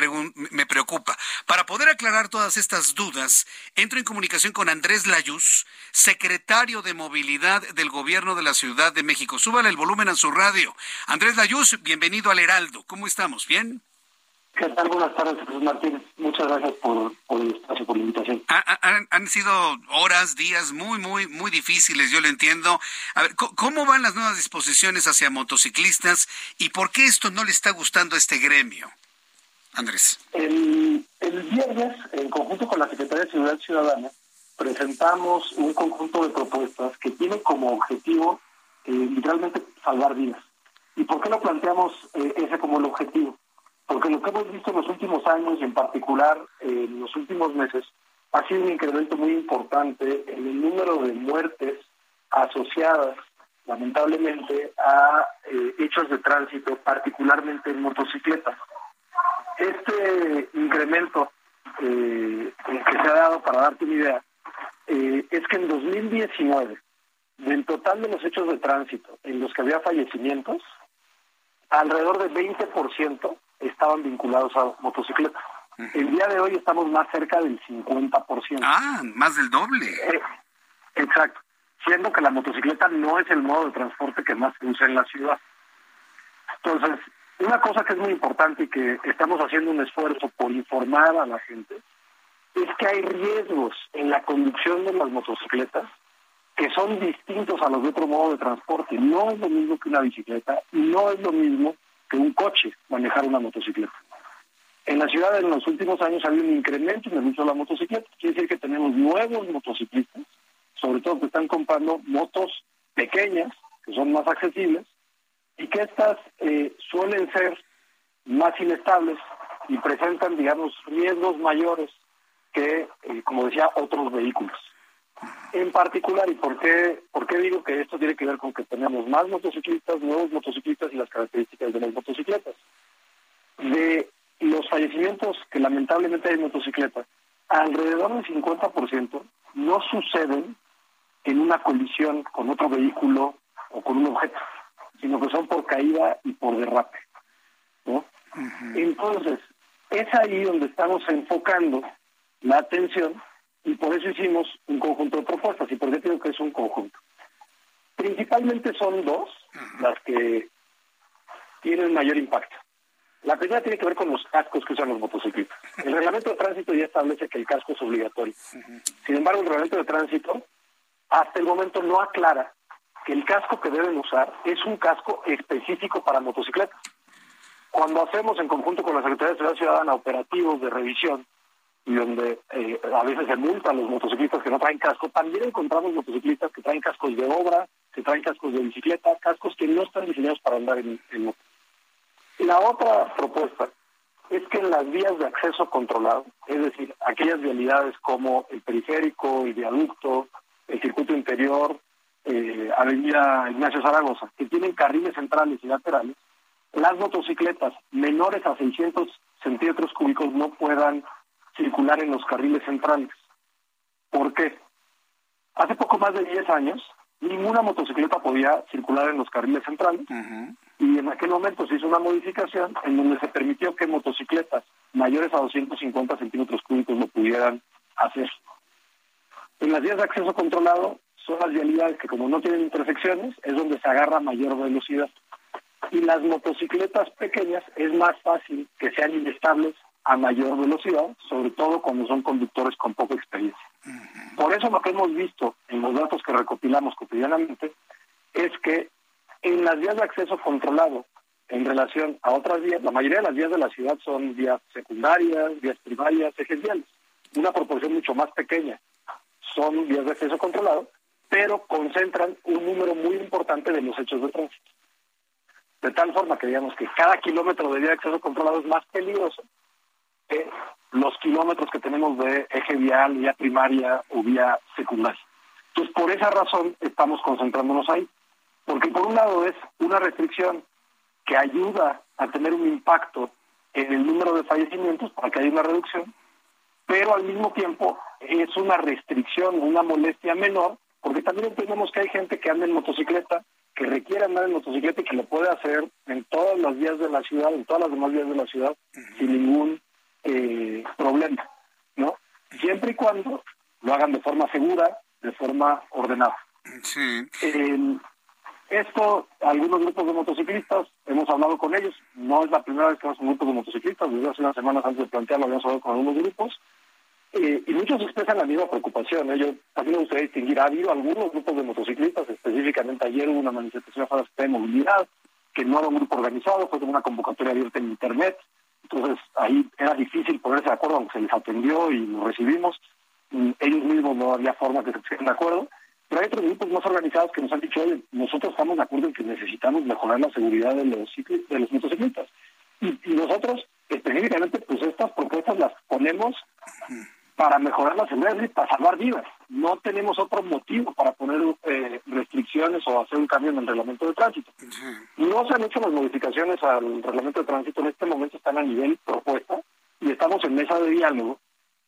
me, preocupa. Para poder aclarar todas estas dudas, entro en comunicación con Andrés Layuz, secretario de Movilidad del Gobierno de la Ciudad de México. Súbale el volumen a su radio. Andrés Layuz, bienvenido al Heraldo. ¿Cómo estamos? ¿Bien? ¿Qué tal? Buenas tardes, Jesús Martínez. Muchas gracias por, el espacio, por la invitación. Han, sido horas, días muy, muy, muy difíciles, yo lo entiendo. A ver, ¿cómo van las nuevas disposiciones hacia motociclistas y por qué esto no le está gustando a este gremio? Andrés. El, el viernes, en conjunto con la Secretaría de Seguridad Ciudadana, presentamos un conjunto de propuestas que tiene como objetivo eh, literalmente salvar vidas. ¿Y por qué lo planteamos eh, ese como el objetivo? Porque lo que hemos visto en los últimos años, y en particular en los últimos meses, ha sido un incremento muy importante en el número de muertes asociadas, lamentablemente, a eh, hechos de tránsito, particularmente en motocicletas. Este incremento eh, que se ha dado, para darte una idea, eh, es que en 2019, del total de los hechos de tránsito en los que había fallecimientos, alrededor del 20% estaban vinculados a motocicletas. El día de hoy estamos más cerca del 50%. Ah, más del doble. Eh, exacto. Siendo que la motocicleta no es el modo de transporte que más se usa en la ciudad. Entonces, una cosa que es muy importante y que estamos haciendo un esfuerzo por informar a la gente es que hay riesgos en la conducción de las motocicletas que son distintos a los de otro modo de transporte. No es lo mismo que una bicicleta y no es lo mismo que un coche manejar una motocicleta. En la ciudad en los últimos años ha habido un incremento en el uso de la motocicleta. Quiere decir que tenemos nuevos motociclistas, sobre todo que están comprando motos pequeñas, que son más accesibles, y que estas eh, suelen ser más inestables y presentan, digamos, riesgos mayores que, eh, como decía, otros vehículos. En particular, ¿y por qué, por qué digo que esto tiene que ver con que tenemos más motociclistas, nuevos motociclistas y las características de las motocicletas? De los fallecimientos que lamentablemente hay en motocicletas, alrededor del 50% no suceden en una colisión con otro vehículo o con un objeto, sino que son por caída y por derrape. ¿no? Entonces, es ahí donde estamos enfocando la atención y por eso hicimos un conjunto de propuestas. ¿Y por qué digo que es un conjunto? Principalmente son dos las que tienen mayor impacto. La primera tiene que ver con los cascos que usan los motociclistas. El reglamento de tránsito ya establece que el casco es obligatorio. Sin embargo, el reglamento de tránsito hasta el momento no aclara que el casco que deben usar es un casco específico para motocicletas. Cuando hacemos en conjunto con la Secretaría de Seguridad Ciudadana operativos de revisión y donde eh, a veces se multan los motociclistas que no traen casco, también encontramos motociclistas que traen cascos de obra, que traen cascos de bicicleta, cascos que no están diseñados para andar en, en moto. La otra propuesta es que en las vías de acceso controlado, es decir, aquellas vialidades como el periférico, el viaducto, el circuito interior, eh, Avenida Ignacio Zaragoza, que tienen carriles centrales y laterales, las motocicletas menores a 600 centímetros cúbicos no puedan circular en los carriles centrales. ¿Por qué? Hace poco más de 10 años, ninguna motocicleta podía circular en los carriles centrales y en aquel momento se hizo una modificación en donde se permitió que motocicletas mayores a 250 centímetros cúbicos lo pudieran hacer. En las vías de acceso controlado son las vialidades que como no tienen intersecciones es donde se agarra mayor velocidad. Y las motocicletas pequeñas es más fácil que sean inestables a mayor velocidad, sobre todo cuando son conductores con poca experiencia. Por eso lo que hemos visto en los datos que recopilamos cotidianamente es que en las vías de acceso controlado en relación a otras vías, la mayoría de las vías de la ciudad son vías secundarias, vías primarias, ejes viales. Una proporción mucho más pequeña son vías de acceso controlado, pero concentran un número muy importante de los hechos de tránsito. De tal forma que digamos que cada kilómetro de vía de acceso controlado es más peligroso los kilómetros que tenemos de eje vial, vía primaria o vía secundaria. Entonces, por esa razón estamos concentrándonos ahí. Porque por un lado es una restricción que ayuda a tener un impacto en el número de fallecimientos para que haya una reducción, pero al mismo tiempo es una restricción, una molestia menor, porque también entendemos que hay gente que anda en motocicleta, que requiere andar en motocicleta y que lo puede hacer en todas las vías de la ciudad, en todas las demás vías de la ciudad, sin ningún eh, problema, ¿no? Siempre y cuando lo hagan de forma segura, de forma ordenada. Sí. Eh, esto, algunos grupos de motociclistas, hemos hablado con ellos, no es la primera vez que vamos con grupos de motociclistas, desde hace unas semanas antes de plantearlo habíamos hablado con algunos grupos, eh, y muchos expresan la misma preocupación. ¿eh? Yo también me gustaría distinguir, ha habido algunos grupos de motociclistas, específicamente ayer hubo una manifestación a de movilidad, que no era un grupo organizado, fue como una convocatoria abierta en Internet, entonces ahí era difícil ponerse de acuerdo, aunque se les atendió y lo recibimos, mm, ellos mismos no había forma que se de acuerdo, pero hay otros grupos más organizados que nos han dicho, oye, nosotros estamos de acuerdo en que necesitamos mejorar la seguridad de los, de los motociclistas. Y, y nosotros, específicamente, pues estas propuestas las ponemos para mejorar la seguridad y para salvar vidas. No tenemos otro motivo para poner eh, restricciones o hacer un cambio en el reglamento de tránsito. No se han hecho las modificaciones al reglamento de tránsito, en este momento están a nivel propuesta y estamos en mesa de diálogo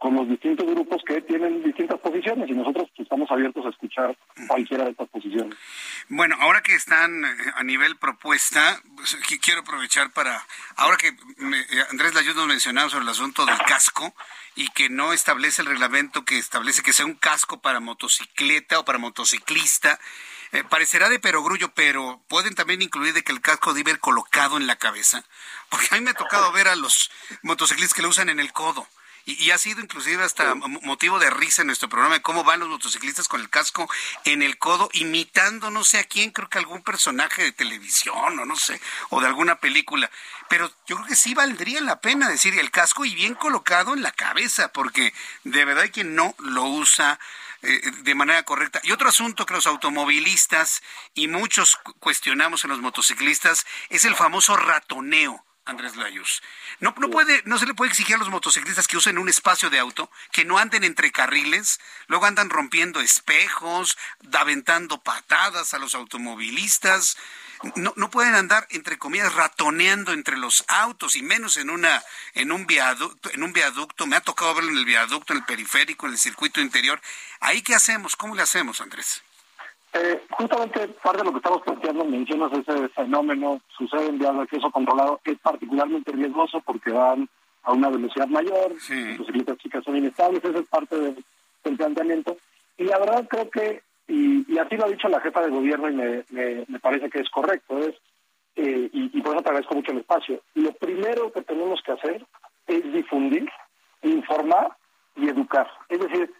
con los distintos grupos que tienen distintas posiciones y nosotros estamos abiertos a escuchar cualquiera de estas posiciones. Bueno, ahora que están eh, a nivel propuesta, pues, quiero aprovechar para, ahora que eh, Andrés Layud nos mencionaba sobre el asunto del casco y que no establece el reglamento que establece que sea un casco para motocicleta o para motociclista, eh, parecerá de perogrullo, pero pueden también incluir de que el casco debe ir colocado en la cabeza, porque a mí me ha tocado ver a los motociclistas que lo usan en el codo y, ha sido inclusive hasta motivo de risa en nuestro programa de cómo van los motociclistas con el casco en el codo, imitando no sé a quién, creo que algún personaje de televisión o no sé, o de alguna película. Pero yo creo que sí valdría la pena decir el casco y bien colocado en la cabeza, porque de verdad hay quien no lo usa eh, de manera correcta. Y otro asunto que los automovilistas y muchos cuestionamos en los motociclistas es el famoso ratoneo Andrés Layus. No, no, puede, no se le puede exigir a los motociclistas que usen un espacio de auto, que no anden entre carriles, luego andan rompiendo espejos, aventando patadas a los automovilistas. No, no pueden andar, entre comillas, ratoneando entre los autos, y menos en una, en un viaducto, en un viaducto. Me ha tocado verlo en el viaducto, en el periférico, en el circuito interior. ¿Ahí qué hacemos? ¿Cómo le hacemos, Andrés? Eh, justamente parte de lo que estamos planteando, mencionas ese fenómeno, sucede en vías de acceso controlado, es particularmente riesgoso porque van a una velocidad mayor, sí. bicicletas chicas son inestables, esa es parte del, planteamiento. Y la verdad creo que, y, y, así lo ha dicho la jefa de gobierno y me, me, me parece que es correcto, es eh, y, y, por eso te agradezco mucho el espacio. Lo primero que tenemos que hacer es difundir, informar y educar. Es decir,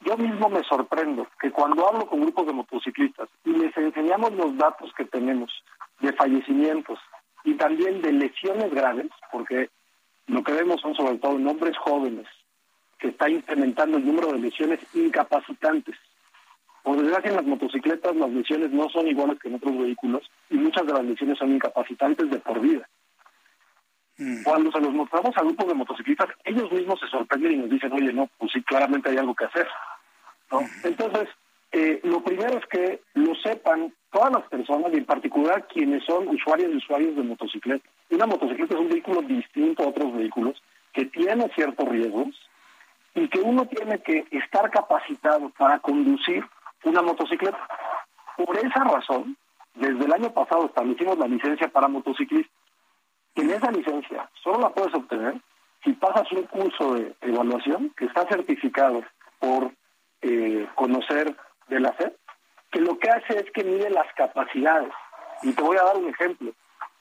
yo mismo me sorprendo que cuando hablo con grupos de motociclistas y les enseñamos los datos que tenemos de fallecimientos y también de lesiones graves, porque lo que vemos son sobre todo hombres jóvenes, que está incrementando el número de lesiones incapacitantes. Por desgracia, en las motocicletas las lesiones no son iguales que en otros vehículos y muchas de las lesiones son incapacitantes de por vida. Mm. Cuando se los mostramos a grupos de motociclistas, ellos mismos se sorprenden y nos dicen, oye, no, pues sí, claramente hay algo que hacer. ¿no? Entonces, eh, lo primero es que lo sepan todas las personas y en particular quienes son usuarios y usuarios de motocicleta. Una motocicleta es un vehículo distinto a otros vehículos que tiene ciertos riesgos y que uno tiene que estar capacitado para conducir una motocicleta. Por esa razón, desde el año pasado establecimos la licencia para motociclistas. En esa licencia solo la puedes obtener si pasas un curso de evaluación que está certificado por eh, conocer de la SED, que lo que hace es que mide las capacidades. Y te voy a dar un ejemplo.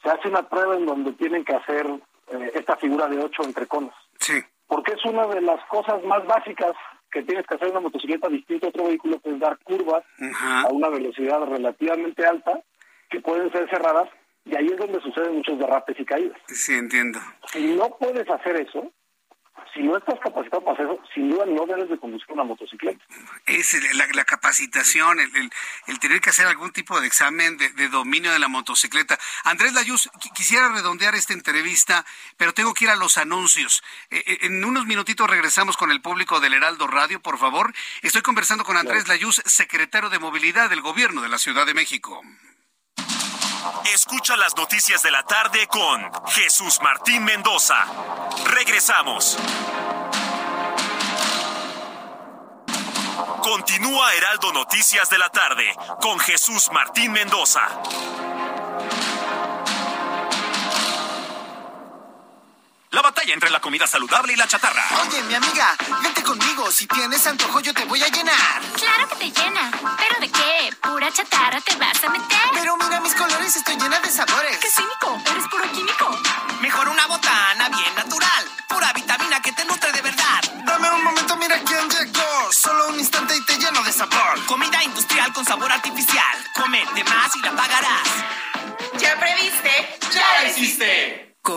Se hace una prueba en donde tienen que hacer eh, esta figura de ocho entre conos. Sí. Porque es una de las cosas más básicas que tienes que hacer una motocicleta distinta a otro vehículo, que es dar curvas a una velocidad relativamente alta, que pueden ser cerradas, y ahí es donde suceden muchos derrapes y caídas. Sí, entiendo. Si no puedes hacer eso, si no estás capacitado para hacerlo, sin duda no debes de conducir una motocicleta. Es la, capacitación, el, tener que hacer algún tipo de examen de, dominio de la motocicleta. Andrés Layuz, quisiera redondear esta entrevista, pero tengo que ir a los anuncios. Eh, eh, en unos minutitos regresamos con el público del Heraldo Radio, por favor. Estoy conversando con Andrés Layuz, secretario de Movilidad del Gobierno de la Ciudad de México. Escucha las noticias de la tarde con Jesús Martín Mendoza. Regresamos. Continúa Heraldo Noticias de la tarde con Jesús Martín Mendoza. La batalla entre la comida saludable y la chatarra. Oye, mi amiga, vente conmigo. Si tienes antojo, yo te voy a llenar. Claro que te llena. ¿Pero de qué? ¿Pura chatarra te vas a meter? Pero mira mis colores, estoy llena de sabores. ¡Qué cínico! Eres puro químico. Mejor una botana bien natural.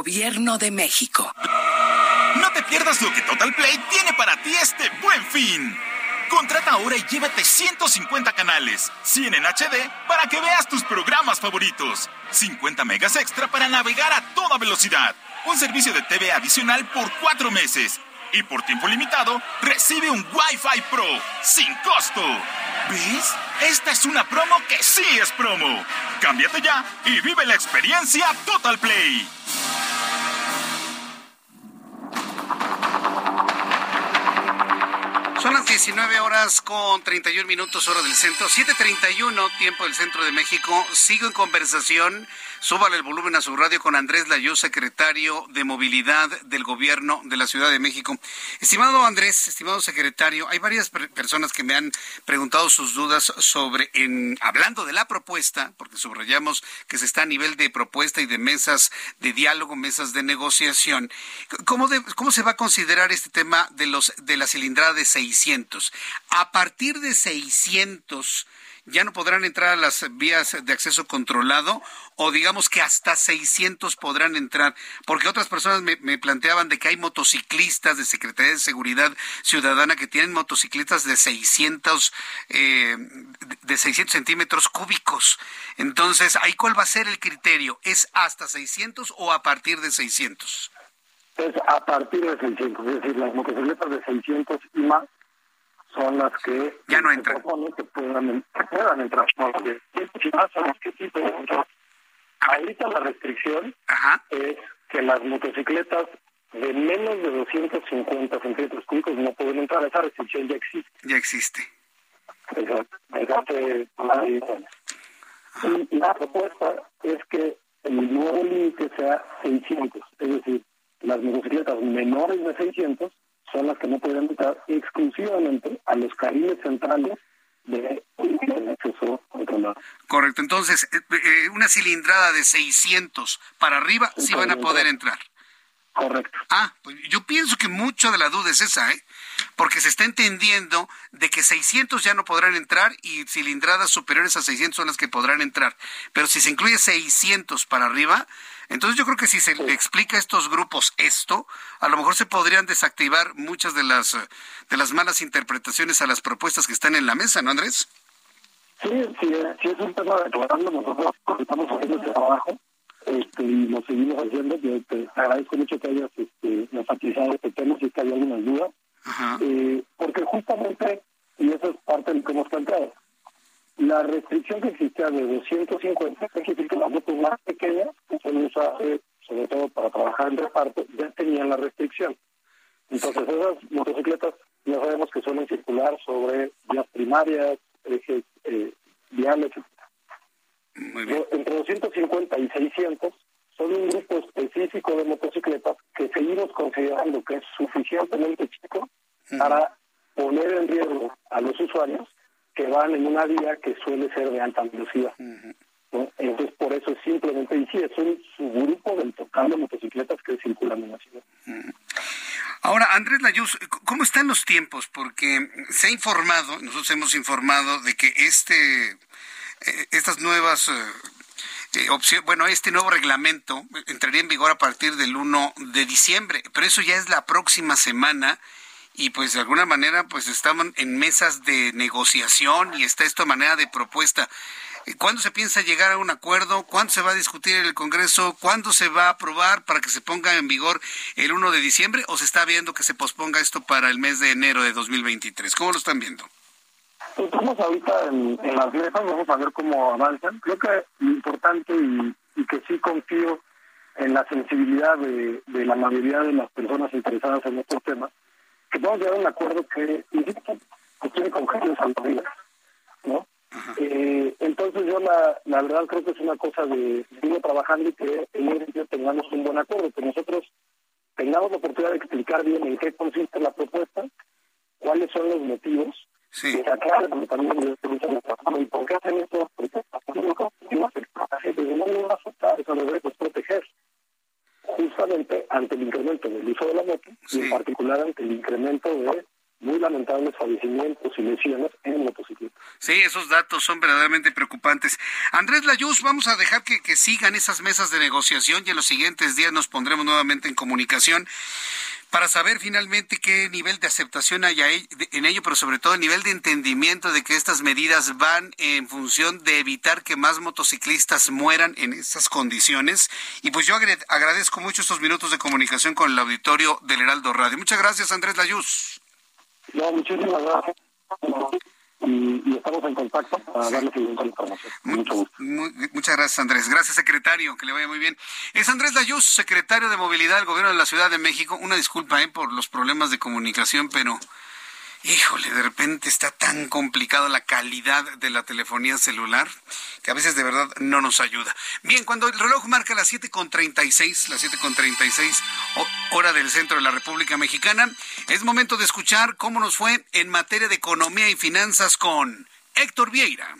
Gobierno de México. No te pierdas lo que Total Play tiene para ti este buen fin. Contrata ahora y llévate 150 canales, 100 en HD para que veas tus programas favoritos, 50 megas extra para navegar a toda velocidad, un servicio de TV adicional por cuatro meses y por tiempo limitado recibe un Wi-Fi Pro sin costo. ¿Ves? Esta es una promo que sí es promo. Cámbiate ya y vive la experiencia Total Play. Son las 19 horas con 31 minutos hora del centro, 7.31 tiempo del centro de México. Sigo en conversación Súbale el volumen a su radio con Andrés Layú, secretario de Movilidad del Gobierno de la Ciudad de México. Estimado Andrés, estimado secretario, hay varias personas que me han preguntado sus dudas sobre, en, hablando de la propuesta, porque subrayamos que se está a nivel de propuesta y de mesas de diálogo, mesas de negociación. ¿Cómo, cómo se va a considerar este tema de, los, de la cilindrada de 600? A partir de 600 ya no podrán entrar a las vías de acceso controlado o digamos que hasta 600 podrán entrar, porque otras personas me, planteaban de que hay motociclistas de Secretaría de Seguridad Ciudadana que tienen motocicletas de 600, eh, de 600 centímetros cúbicos. Entonces, ¿ahí cuál va a ser el criterio? ¿Es hasta 600 o a partir de 600? Es a partir de 600, es decir, las motocicletas de 600 y más son las que ya no entran. que puedan, puedan entrar. No, son las que sí pueden entrar. Ahorita la restricción es que las motocicletas de menos de 250 centímetros cúbicos no pueden entrar. Esa restricción ya existe. Ya existe. Exacto. Y la propuesta es que el nuevo límite sea 600. Es decir, las motocicletas menores de 600 son las que no pueden entrar exclusivamente a los carriles centrales de acceso controlado. Correcto, entonces, eh, eh, una cilindrada de 600 para arriba sí van a poder entrar. Correcto. Ah, pues yo pienso que mucho de la duda es esa, ¿eh? Porque se está entendiendo de que 600 ya no podrán entrar y cilindradas superiores a 600 son las que podrán entrar. Pero si se incluye 600 para arriba, entonces yo creo que si se le explica a estos grupos esto, a lo mejor se podrían desactivar muchas de las de las malas interpretaciones a las propuestas que están en la mesa, ¿no, Andrés? Sí, sí, sí es un tema de nosotros estamos haciendo este trabajo este, y lo seguimos haciendo. Yo te agradezco mucho que hayas este, enfatizado este tema, si es que hay alguna duda. Eh, porque justamente, y eso es parte de lo que hemos planteado, la restricción que existía de 250, es decir, que las motos más pequeñas, que son usadas sobre todo para trabajar en reparto, ya tenían la restricción. Entonces esas motocicletas ya sabemos que suelen circular sobre vías primarias, ejes eh, viales, entre 250 y 600 son un grupo específico de motocicletas que seguimos considerando que es suficientemente chico para poner en riesgo a los usuarios que van en una vía que suele ser de alta velocidad. Entonces, por eso es simplemente, y sí, es un subgrupo del total de motocicletas que circulan en la ciudad. Ahora, Andrés Layuz, ¿cómo están los tiempos? Porque se ha informado, nosotros hemos informado de que este eh, estas nuevas eh, eh, opciones, bueno, este nuevo reglamento entraría en vigor a partir del 1 de diciembre, pero eso ya es la próxima semana y pues de alguna manera pues estamos en mesas de negociación y está esto a manera de propuesta. ¿Cuándo se piensa llegar a un acuerdo? ¿Cuándo se va a discutir en el Congreso? ¿Cuándo se va a aprobar para que se ponga en vigor el 1 de diciembre? ¿O se está viendo que se posponga esto para el mes de enero de 2023? ¿Cómo lo están viendo? Estamos ahorita en, las mesas, vamos a ver cómo avanzan. Creo que lo importante y, que sí confío en la sensibilidad de, la mayoría de las personas interesadas en estos temas, que podamos llegar a un acuerdo que, insisto, que tiene congenios salvavidas, ¿no? Eh, entonces yo la, la verdad creo que es una cosa de seguir trabajando y que en ese sentido tengamos un buen acuerdo, que nosotros tengamos la oportunidad de explicar bien en qué consiste la propuesta, cuáles son los motivos Sí. también ¿y por qué hacen esto? Porque no va a aceptar, eso debe proteger justamente ante el incremento del uso de la moto y en particular ante el incremento de muy lamentables fallecimientos y lesiones en motocicletas. Sí, esos datos son verdaderamente preocupantes. Andrés Layuz, vamos a dejar que, que sigan esas mesas de negociación y en los siguientes días nos pondremos nuevamente en comunicación para saber finalmente qué nivel de aceptación hay en ello, pero sobre todo el nivel de entendimiento de que estas medidas van en función de evitar que más motociclistas mueran en esas condiciones. Y pues yo agradezco mucho estos minutos de comunicación con el auditorio del Heraldo Radio. Muchas gracias, Andrés Layuz. No, muchísimas gracias y, estamos en contacto para darle seguimiento a la información. Mucho gusto. muchas gracias, Andrés. Gracias, secretario. Que le vaya muy bien. Es Andrés Layuz, secretario de Movilidad del Gobierno de la Ciudad de México. Una disculpa eh, por los problemas de comunicación, pero Híjole, de repente está tan complicada la calidad de la telefonía celular que a veces de verdad no nos ayuda. Bien, cuando el reloj marca las 7.36, las 7.36 hora del centro de la República Mexicana, es momento de escuchar cómo nos fue en materia de economía y finanzas con Héctor Vieira.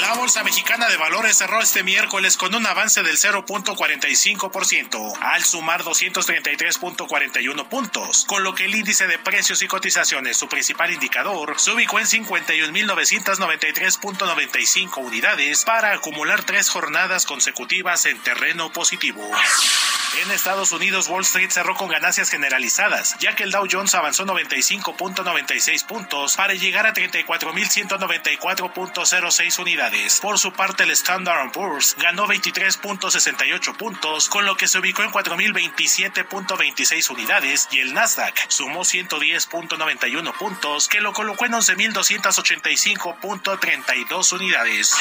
La Bolsa Mexicana de Valores cerró este miércoles con un avance del 0.45%, al sumar 233.41 puntos, con lo que el índice de precios y cotizaciones, su principal indicador, se ubicó en 51.993.95 unidades para acumular tres jornadas consecutivas en terreno positivo. En Estados Unidos, Wall Street cerró con ganancias generalizadas, ya que el Dow Jones avanzó 95.96 puntos para llegar a 34.194.06 unidades por su parte, el Standard Poor's ganó 23.68 puntos, con lo que se ubicó en 4.027.26 unidades, y el Nasdaq sumó 110.91 puntos, que lo colocó en 11.285.32 unidades.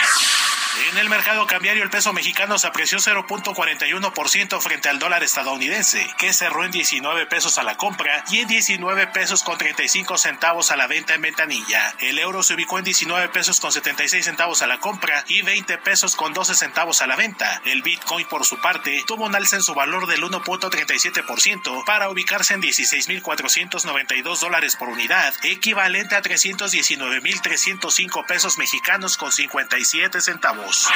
En el mercado cambiario el peso mexicano se apreció 0.41% frente al dólar estadounidense, que cerró en 19 pesos a la compra y en 19 pesos con 35 centavos a la venta en ventanilla. El euro se ubicó en 19 pesos con 76 centavos a la compra y 20 pesos con 12 centavos a la venta. El Bitcoin por su parte tuvo un alza en su valor del 1.37% para ubicarse en 16.492 dólares por unidad, equivalente a 319.305 pesos mexicanos con 57 centavos.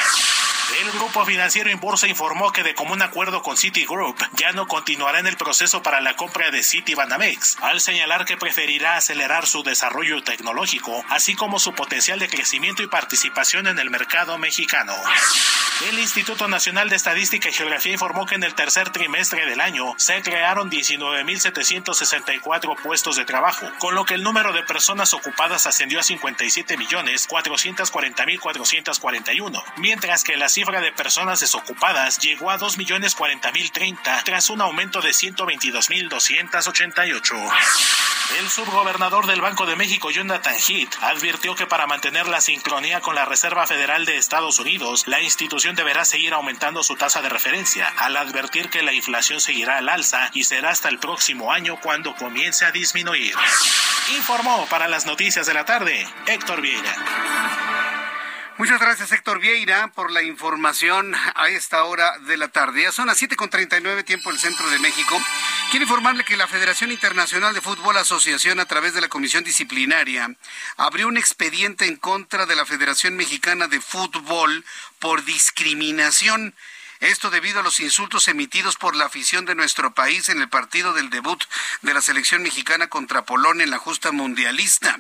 El grupo financiero Inbursa informó que de común acuerdo con Citigroup ya no continuará en el proceso para la compra de Citibanamex, al señalar que preferirá acelerar su desarrollo tecnológico, así como su potencial de crecimiento y participación en el mercado mexicano. El Instituto Nacional de Estadística y Geografía informó que en el tercer trimestre del año se crearon 19.764 puestos de trabajo, con lo que el número de personas ocupadas ascendió a 57 millones 440 mil 441, mientras que la cifra de personas desocupadas llegó a 2 millones 40 mil 30 tras un aumento de 122 mil 288. El subgobernador del Banco de México, Jonathan Heath, advirtió que para mantener la sincronía con la Reserva Federal de Estados Unidos, la institución deberá seguir aumentando su tasa de referencia, al advertir que la inflación seguirá al alza y será hasta el próximo año cuando comience a disminuir. Informó para las noticias de la tarde Héctor Vieira. Muchas gracias, Héctor Vieira, por la información a esta hora de la tarde. Ya son las 7.39 tiempo del centro de México. Quiero informarle que la Federación Internacional de Fútbol Asociación, a través de la Comisión Disciplinaria, abrió un expediente en contra de la Federación Mexicana de Fútbol por discriminación. Esto debido a los insultos emitidos por la afición de nuestro país en el partido del debut de la selección mexicana contra Polonia en la justa mundialista.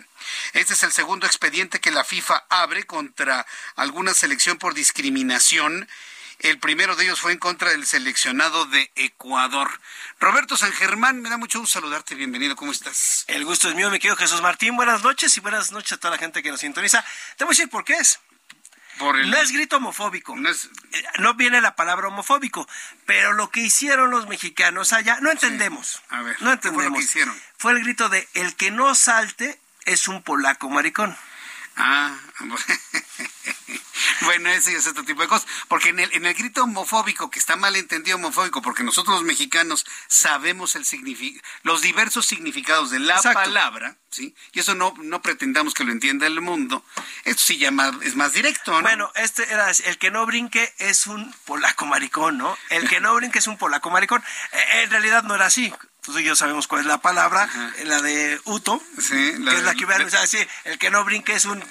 Este es el segundo expediente que la FIFA abre contra alguna selección por discriminación. El primero de ellos fue en contra del seleccionado de Ecuador. Roberto San Germán, me da mucho gusto saludarte. Bienvenido, ¿cómo estás? El gusto es mío, mi querido Jesús Martín. Buenas noches y buenas noches a toda la gente que nos sintoniza. Te voy a decir por qué es. No es grito homofóbico. No, no, viene la palabra homofóbico. Pero lo que hicieron los mexicanos allá, no entendemos. A ver, no entendemos. fue lo que hicieron? Fue el grito de el que no salte es un polaco maricón. Ah, bueno, ese es otro tipo de cosas. Porque en el, en el grito homofóbico, que está mal entendido homofóbico, porque nosotros los mexicanos sabemos el los diversos significados de la palabra, ¿sí? Y eso no, no pretendamos que lo entienda el mundo. Esto sí llama, es más directo, ¿no? Bueno, este era, el que no brinque es un polaco maricón, ¿no? El que no brinque es un polaco maricón. E, en realidad no era así tú y yo sabemos cuál es la palabra, la de Uto, que es la que hubieran usado así, el que no brinque es un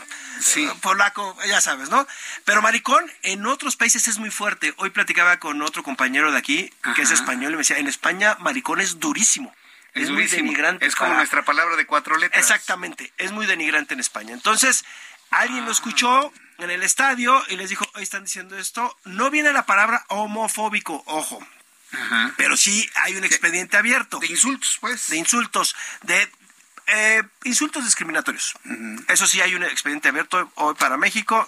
polaco, ya sabes, ¿no? Pero maricón en otros países es muy fuerte. Hoy platicaba con otro compañero de aquí, que es español, y me decía, en España maricón es durísimo. Es, muy denigrante. Es como nuestra palabra de cuatro letras. Exactamente, es muy denigrante en España. Entonces, alguien lo escuchó en el estadio y les dijo, hoy están diciendo esto, no viene la palabra homofóbico, ojo, pero sí hay un expediente abierto. De insultos, pues. De insultos, de eh, insultos discriminatorios. Eso sí hay un expediente abierto hoy para México.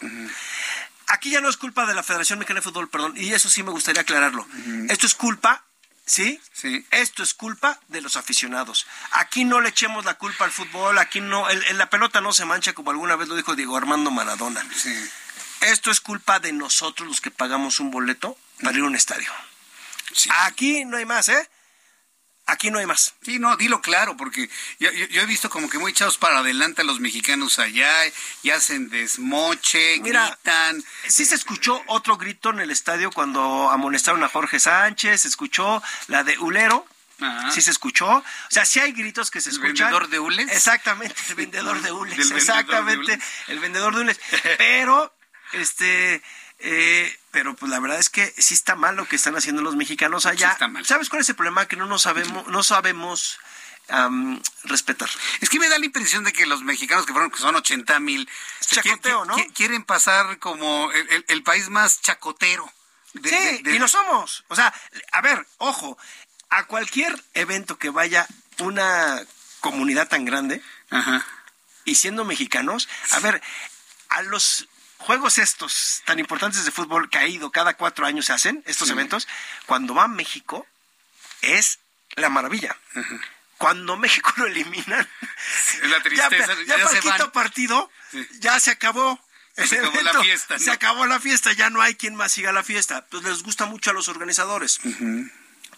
Aquí ya no es culpa de la Federación Mexicana de Fútbol, perdón, y eso sí me gustaría aclararlo. Esto es culpa ¿Sí? Sí. Esto es culpa de los aficionados. Aquí no le echemos la culpa al fútbol, aquí no, la pelota no se mancha como alguna vez lo dijo Diego Armando Maradona. Sí. Esto es culpa de nosotros los que pagamos un boleto para ir a un estadio. Aquí no hay más, ¿eh? Aquí no hay más. Sí, no, dilo claro, porque yo, he visto como que muy echados para adelante a los mexicanos allá y hacen desmoche, gritan. Sí se escuchó otro grito en el estadio cuando amonestaron a Jorge Sánchez, se escuchó la de Ulero, Sí se escuchó. O sea, sí hay gritos que se escuchan. ¿El vendedor de hules? Exactamente, el vendedor de hules. exactamente, el vendedor de hules. Pero, este, eh, pero pues la verdad es que sí está mal lo que están haciendo los mexicanos allá. ¿Sabes cuál es el problema? Que no nos sabemos, no sabemos respetar. Es que me da la impresión de que los mexicanos que fueron, que son 80 mil, chacoteo, ¿no? Quieren pasar como el, país más chacotero. sí, y lo somos. O sea, a ver, ojo, a cualquier evento que vaya una comunidad tan grande y siendo mexicanos, a ver, a los juegos estos tan importantes de fútbol que ha ido cada cuatro años se hacen, estos eventos, cuando va a México es la maravilla. Cuando México lo eliminan, la tristeza, ya, ya, partido ya se acabó. se acabó la fiesta. Se acabó la fiesta, ya no hay quien más siga la fiesta. Pues les gusta mucho a los organizadores.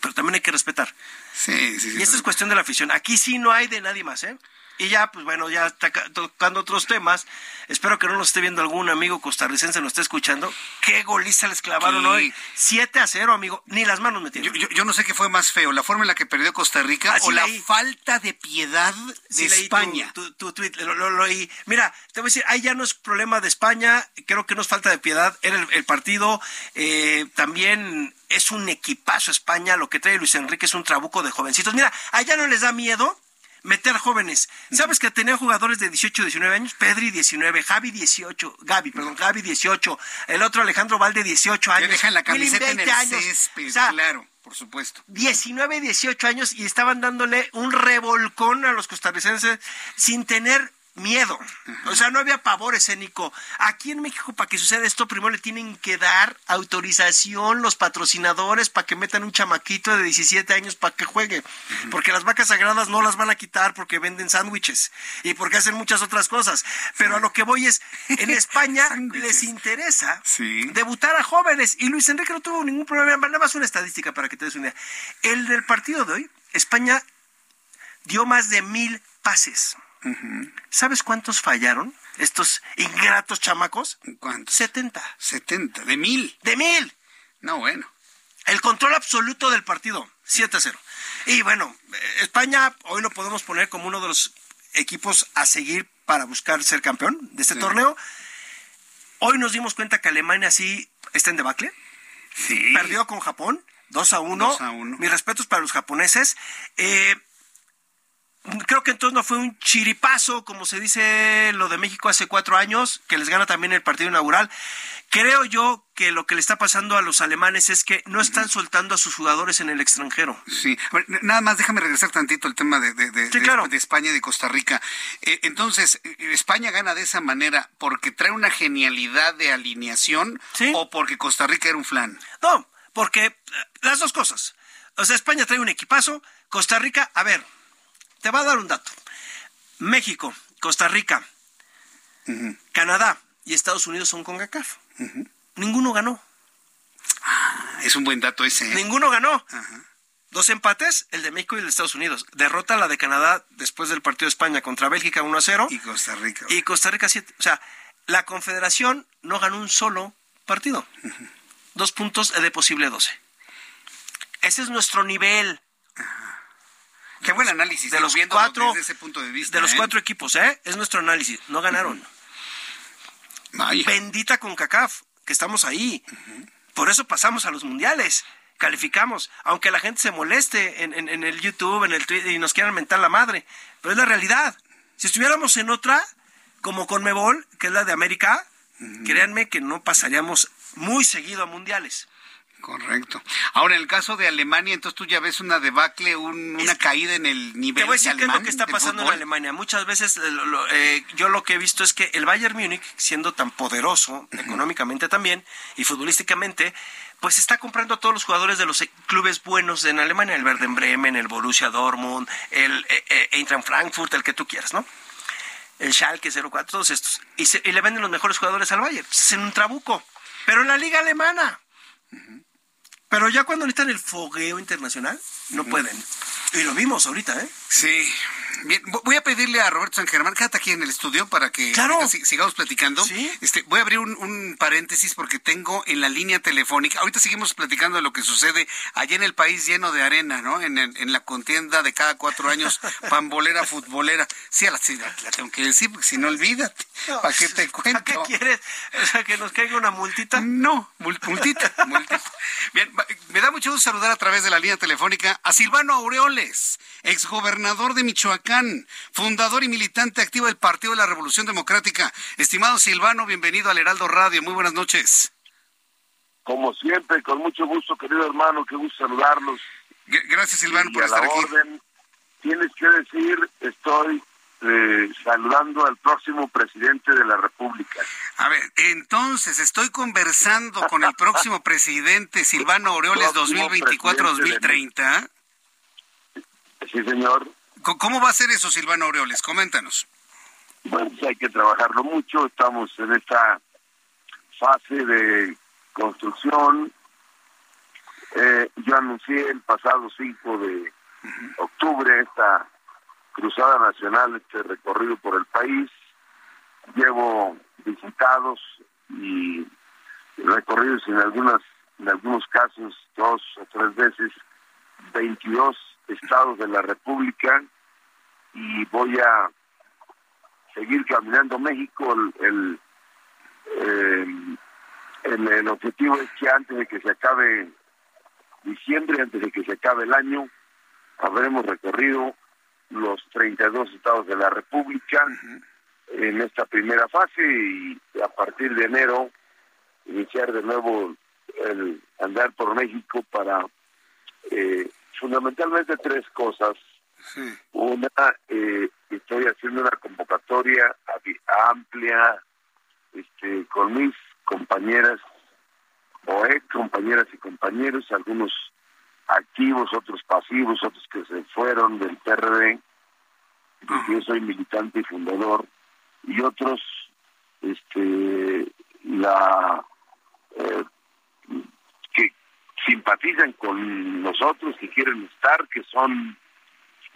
Pero también hay que respetar. Sí, sí, Y esta es cuestión de la afición. Aquí sí no hay de nadie más, ¿eh? Y ya, pues bueno, ya está tocando otros temas. Espero que no nos esté viendo algún amigo costarricense, nos esté escuchando. ¿Qué goliza les clavaron hoy? 7 a 0, amigo. Ni las manos metieron. Yo, yo, no sé qué fue más feo, la forma en la que perdió Costa Rica o la falta de piedad de España. Tu, tu, tweet, lo, lo, Mira, te voy a decir, ahí ya no es problema de España, creo que no es falta de piedad. Era el, partido, eh, también es un equipazo España, lo que trae Luis Enrique es un trabuco de jovencitos. Mira, allá no les da miedo meter jóvenes. ¿Sabes que tenía jugadores de 18, 19 años? Pedri 19, Javi 18, Gaby, perdón, Gaby 18, el otro Alejandro Valde 18 años. Que dejan la camiseta en el años. Césped, claro. Por supuesto. 19, 18 años y estaban dándole un revolcón a los costarricenses sin tener miedo. O sea, no había pavor escénico. Aquí en México, para que suceda esto, primero le tienen que dar autorización los patrocinadores para que metan un chamaquito de 17 años para que juegue. Porque las vacas sagradas no las van a quitar porque venden sándwiches y porque hacen muchas otras cosas. Pero a lo que voy es, en España les interesa debutar a jóvenes y Luis Enrique no tuvo ningún problema. Nada más una estadística para que te des una idea. El del partido de hoy, España dio más de mil pases. ¿Sabes cuántos fallaron estos ingratos chamacos? ¿Cuántos? 70. 70, de mil. De mil. No, bueno. El control absoluto del partido, 7 a 0. Y bueno, España hoy lo podemos poner como uno de los equipos a seguir para buscar ser campeón de este torneo. Hoy nos dimos cuenta que Alemania sí está en debacle. Sí. Perdió con Japón, 2 a 1. 2 a 1. Mis respetos para los japoneses. Eh, creo que entonces no fue un chiripazo, como se dice lo de México hace cuatro años, que les gana también el partido inaugural. Creo yo que lo que le está pasando a los alemanes es que no están soltando a sus jugadores en el extranjero. Sí, nada más déjame regresar tantito al tema de, de, de, España y de Costa Rica. Eh, entonces, ¿España gana de esa manera porque trae una genialidad de alineación o porque Costa Rica era un flan? No, porque eh, las dos cosas. O sea, España trae un equipazo, Costa Rica, a ver, te va a dar un dato. México, Costa Rica, Canadá y Estados Unidos son con GACAF. Ninguno ganó. Ah, es un buen dato ese. ¿eh? Ninguno ganó. Dos empates, el de México y el de Estados Unidos. Derrota la de Canadá después del partido de España contra Bélgica 1 a 0. Y Costa Rica. Y Costa Rica 7. O sea, la Confederación no ganó un solo partido. Dos puntos de posible 12. Ese es nuestro nivel. Qué buen análisis. De los cuatro, desde ese punto de vista. De los ¿eh? cuatro equipos, ¿eh? Es nuestro análisis. No ganaron. Bendita con CACAF, que estamos ahí. Por eso pasamos a los mundiales. Calificamos. Aunque la gente se moleste en, el YouTube, en el Twitter y nos quieran mentar la madre. Pero es la realidad. Si estuviéramos en otra, como con Mebol, que es la de América, créanme que no pasaríamos muy seguido a mundiales. Correcto. Ahora, en el caso de Alemania, entonces tú ya ves una debacle, una caída en el nivel Te voy a decir qué es lo que está pasando en Alemania. Muchas veces eh, eh, yo lo que he visto es que el Bayern Múnich, siendo tan poderoso económicamente también y futbolísticamente, pues está comprando a todos los jugadores de los eh, clubes buenos en Alemania, el Werder Bremen, el Borussia Dortmund, el Eintracht Frankfurt, el que tú quieras, ¿no? El Schalke 04, todos estos. Y, le venden los mejores jugadores al Bayern. Es en un trabuco. Pero en la liga alemana. Pero ya cuando necesitan el fogueo internacional, no pueden. Y lo vimos ahorita, ¿eh? Sí. Bien, pedirle a Roberto San Germán, quédate aquí en el estudio para que sigamos platicando. Este, voy a abrir un, paréntesis porque tengo en la línea telefónica, ahorita seguimos platicando de lo que sucede allá en el país lleno de arena, ¿no? En, en la contienda de cada cuatro años, pambolera, futbolera. Sí, a la, la, tengo que decir, porque si no, olvídate. ¿Para qué te cuento? ¿Para qué quieres? O sea, que nos caiga una multita. No, multita, multita. Bien, me da mucho gusto saludar a través de la línea telefónica a Silvano Aureoles, exgobernador de Michoacán, fundador y militante activo del Partido de la Revolución Democrática. Estimado Silvano, bienvenido al Heraldo Radio. Muy buenas noches. Como siempre, con mucho gusto, querido hermano, qué gusto saludarlos. Gracias, Silvano, por estar aquí. tienes que decir, estoy eh, saludando al próximo presidente de la República. A ver, entonces estoy conversando con el próximo presidente Silvano Aureoles 2024-2030. Sí, señor. ¿Cómo va a ser eso, Silvano Aureoles? Coméntanos. Bueno, pues hay que trabajarlo mucho. Estamos en esta fase de construcción. Eh, yo anuncié el pasado 5 de octubre esta cruzada nacional, este recorrido por el país. Llevo visitados y recorridos en algunas en algunos casos dos o tres veces 22 estados de la República y voy a seguir caminando México. El, el, el, objetivo es que antes de que se acabe diciembre, antes de que se acabe el año, habremos recorrido los 32 estados de la República en esta primera fase y a partir de enero iniciar de nuevo el andar por México para eh, fundamentalmente tres cosas. Una, eh, estoy haciendo una convocatoria amplia este, con mis compañeras o ex compañeras y compañeros, algunos activos, otros pasivos, otros que se fueron del PRD, yo soy militante y fundador, y otros este la eh, que simpatizan con nosotros, que quieren estar, que son,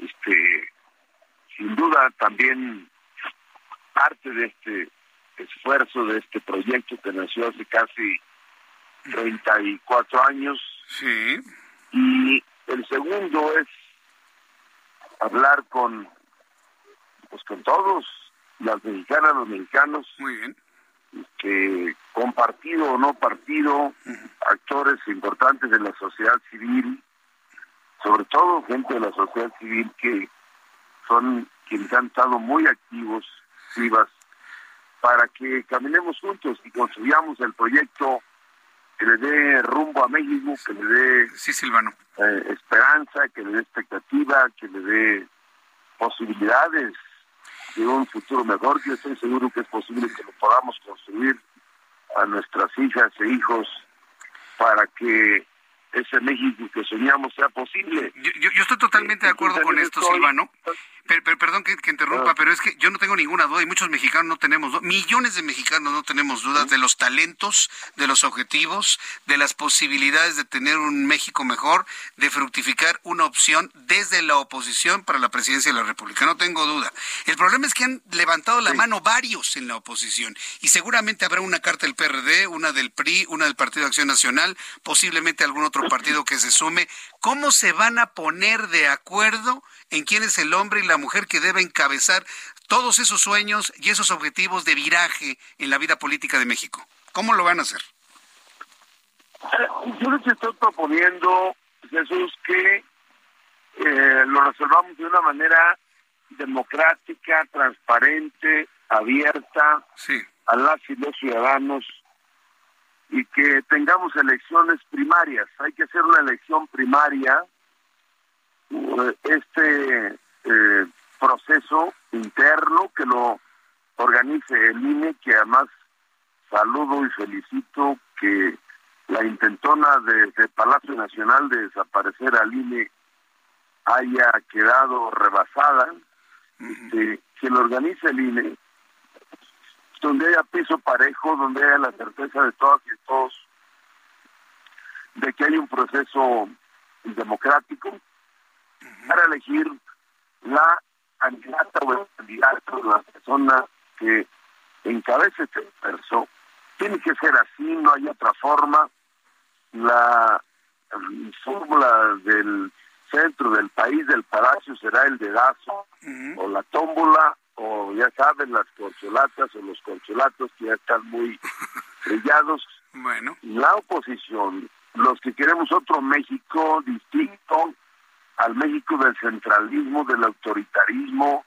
este, sin duda también parte de este esfuerzo, de este proyecto que nació hace casi 34 años. Sí. Y el segundo es hablar con, pues con todos, las mexicanas, los mexicanos. Muy bien que con partido o no partido, actores importantes de la sociedad civil, sobre todo gente de la sociedad civil que son quienes han estado muy activos, vivas, para que caminemos juntos y construyamos el proyecto que le dé rumbo a México, que le dé sí, Silvano. Eh, esperanza, que le dé expectativa, que le dé posibilidades de un futuro mejor. Yo estoy seguro que es posible que lo podamos construir a nuestras hijas e hijos para que ese México que soñamos sea posible. Yo, yo estoy totalmente de acuerdo con esto, Silvano. Pero, perdón que, interrumpa, ah. pero es que yo no tengo ninguna duda y muchos mexicanos no tenemos, millones de mexicanos no tenemos dudas de los talentos, de los objetivos, de las posibilidades de tener un México mejor, de fructificar una opción desde la oposición para la presidencia de la República. No tengo duda. El problema es que han levantado la mano varios en la oposición y seguramente habrá una carta del PRD, una del PRI, una del Partido de Acción Nacional, posiblemente algún otro partido que se sume. ¿Cómo se van a poner de acuerdo en quién es el hombre y la mujer que debe encabezar todos esos sueños y esos objetivos de viraje en la vida política de México. ¿Cómo lo van a hacer? Yo les estoy proponiendo, Jesús, que eh, lo resolvamos de una manera democrática, transparente, abierta a las y los ciudadanos y que tengamos elecciones primarias. Hay que hacer una elección primaria. Este eh, proceso interno que lo organice el INE, que además saludo y felicito que la intentona de, Palacio Nacional de desaparecer al INE haya quedado rebasada, que lo organice el INE, donde haya piso parejo, donde haya la certeza de todas y todos de que hay un proceso democrático para elegir la candidata o el candidato, la persona que encabece este verso, tiene que ser así, no hay otra forma. La fórmula del centro del país, del palacio, será el dedazo o la tómbola o ya saben las corcholatas o los corcholatos que ya están muy brillados. Bueno. La oposición, los que queremos otro México distinto, al México del centralismo, del autoritarismo,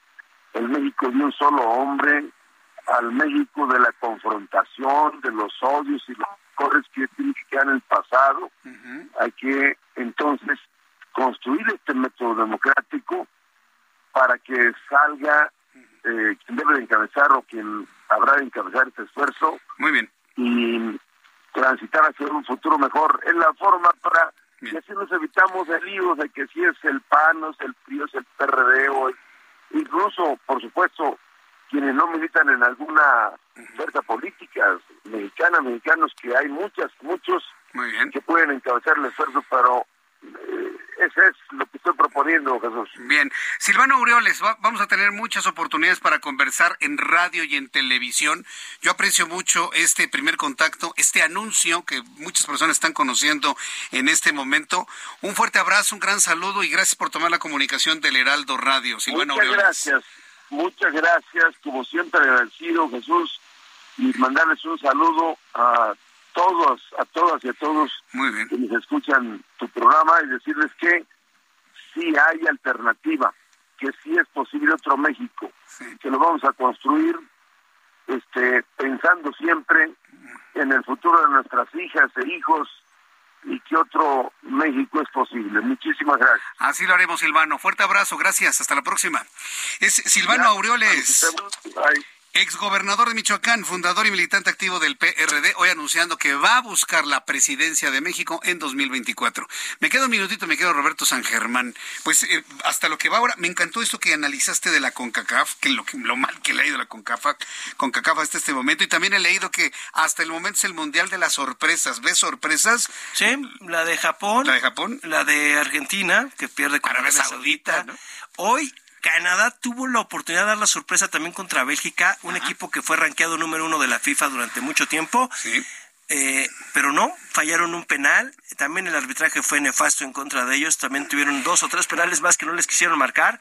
el México de un solo hombre, al México de la confrontación, de los odios y los corres que tienen que quedar en el pasado. Hay que entonces construir este método democrático para que salga eh, quien debe de encabezar o quien habrá de encabezar este esfuerzo. Muy bien. Y transitar hacia un futuro mejor. Es la forma para y así nos evitamos el lío de que si es el PAN, o es el PRI, es el PRD, o incluso, por supuesto, quienes no militan en alguna fuerza política mexicana, mexicanos que hay muchas, muchos que pueden encabezar el esfuerzo, pero ese es lo que estoy proponiendo, Jesús. Bien. Silvano Aureoles, vamos a tener muchas oportunidades para conversar en radio y en televisión. Yo aprecio mucho este primer contacto, este anuncio que muchas personas están conociendo en este momento. Un fuerte abrazo, un gran saludo y gracias por tomar la comunicación del Heraldo Radio. Silvano muchas gracias, muchas gracias. Como siempre agradecido, Jesús, y mandarles un saludo a todos, a todas y a todos Muy quienes escuchan tu programa y decirles que sí hay alternativa, que sí es posible otro México, que lo vamos a construir este pensando siempre en el futuro de nuestras hijas e hijos y que otro México es posible. Muchísimas gracias. Así lo haremos, Silvano. Fuerte abrazo, gracias. Hasta la próxima. Es Silvano Aureoles. Exgobernador de Michoacán, fundador y militante activo del PRD, hoy anunciando que va a buscar la presidencia de México en 2024. Me queda un minutito, me quedo Roberto San Germán. Pues eh, hasta lo que va ahora, me encantó esto que analizaste de la CONCACAF, que lo, lo mal que le ha ido la CONCACAF, CONCACAF hasta este momento, y también he leído que hasta el momento es el Mundial de las Sorpresas. ¿Ves sorpresas? Sí, la de Japón. La de Japón. La de Argentina, que pierde con Arabia Saudita. Hoy Canadá tuvo la oportunidad de dar la sorpresa también contra Bélgica, un equipo que fue rankeado número uno de la FIFA durante mucho tiempo. Eh, pero no, fallaron un penal. También el arbitraje fue nefasto en contra de ellos. También tuvieron dos o tres penales más que no les quisieron marcar.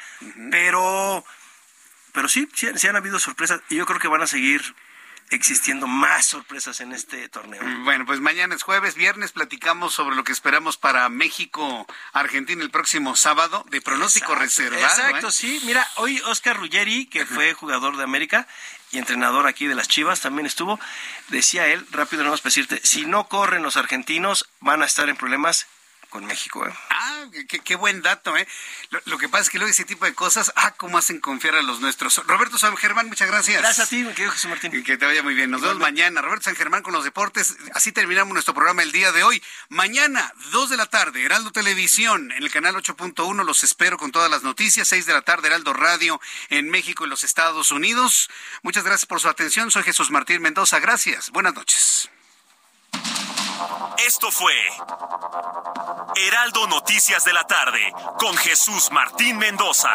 Pero, pero sí, sí, sí han habido sorpresas y yo creo que van a seguir existiendo más sorpresas en este torneo. Bueno, pues mañana es jueves, viernes platicamos sobre lo que esperamos para México, Argentina el próximo sábado, de pronóstico reservado. Exacto, ¿eh? sí. Mira, hoy Oscar Ruggeri, que fue jugador de América y entrenador aquí de las Chivas, también estuvo, decía él, rápido no más para decirte, si no corren los argentinos, van a estar en problemas con México. ¿eh? Ah, qué, buen dato, ¿eh? Lo, que pasa es que luego ese tipo de cosas, ah, cómo hacen confiar a los nuestros. Roberto San Germán, muchas gracias. Gracias a ti, mi querido Jesús Martín. Que te vaya muy bien. Nos vemos mañana. Roberto San Germán con los deportes. Así terminamos nuestro programa el día de hoy. Mañana, 2 de la tarde, Heraldo Televisión, en el canal 8.1. Los espero con todas las noticias. 6 de la tarde, Heraldo Radio en México y los Estados Unidos. Muchas gracias por su atención. Soy Jesús Martín Mendoza. Gracias. Buenas noches. Esto fue Heraldo Noticias de la tarde con Jesús Martín Mendoza.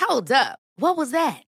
Hold up. What was that?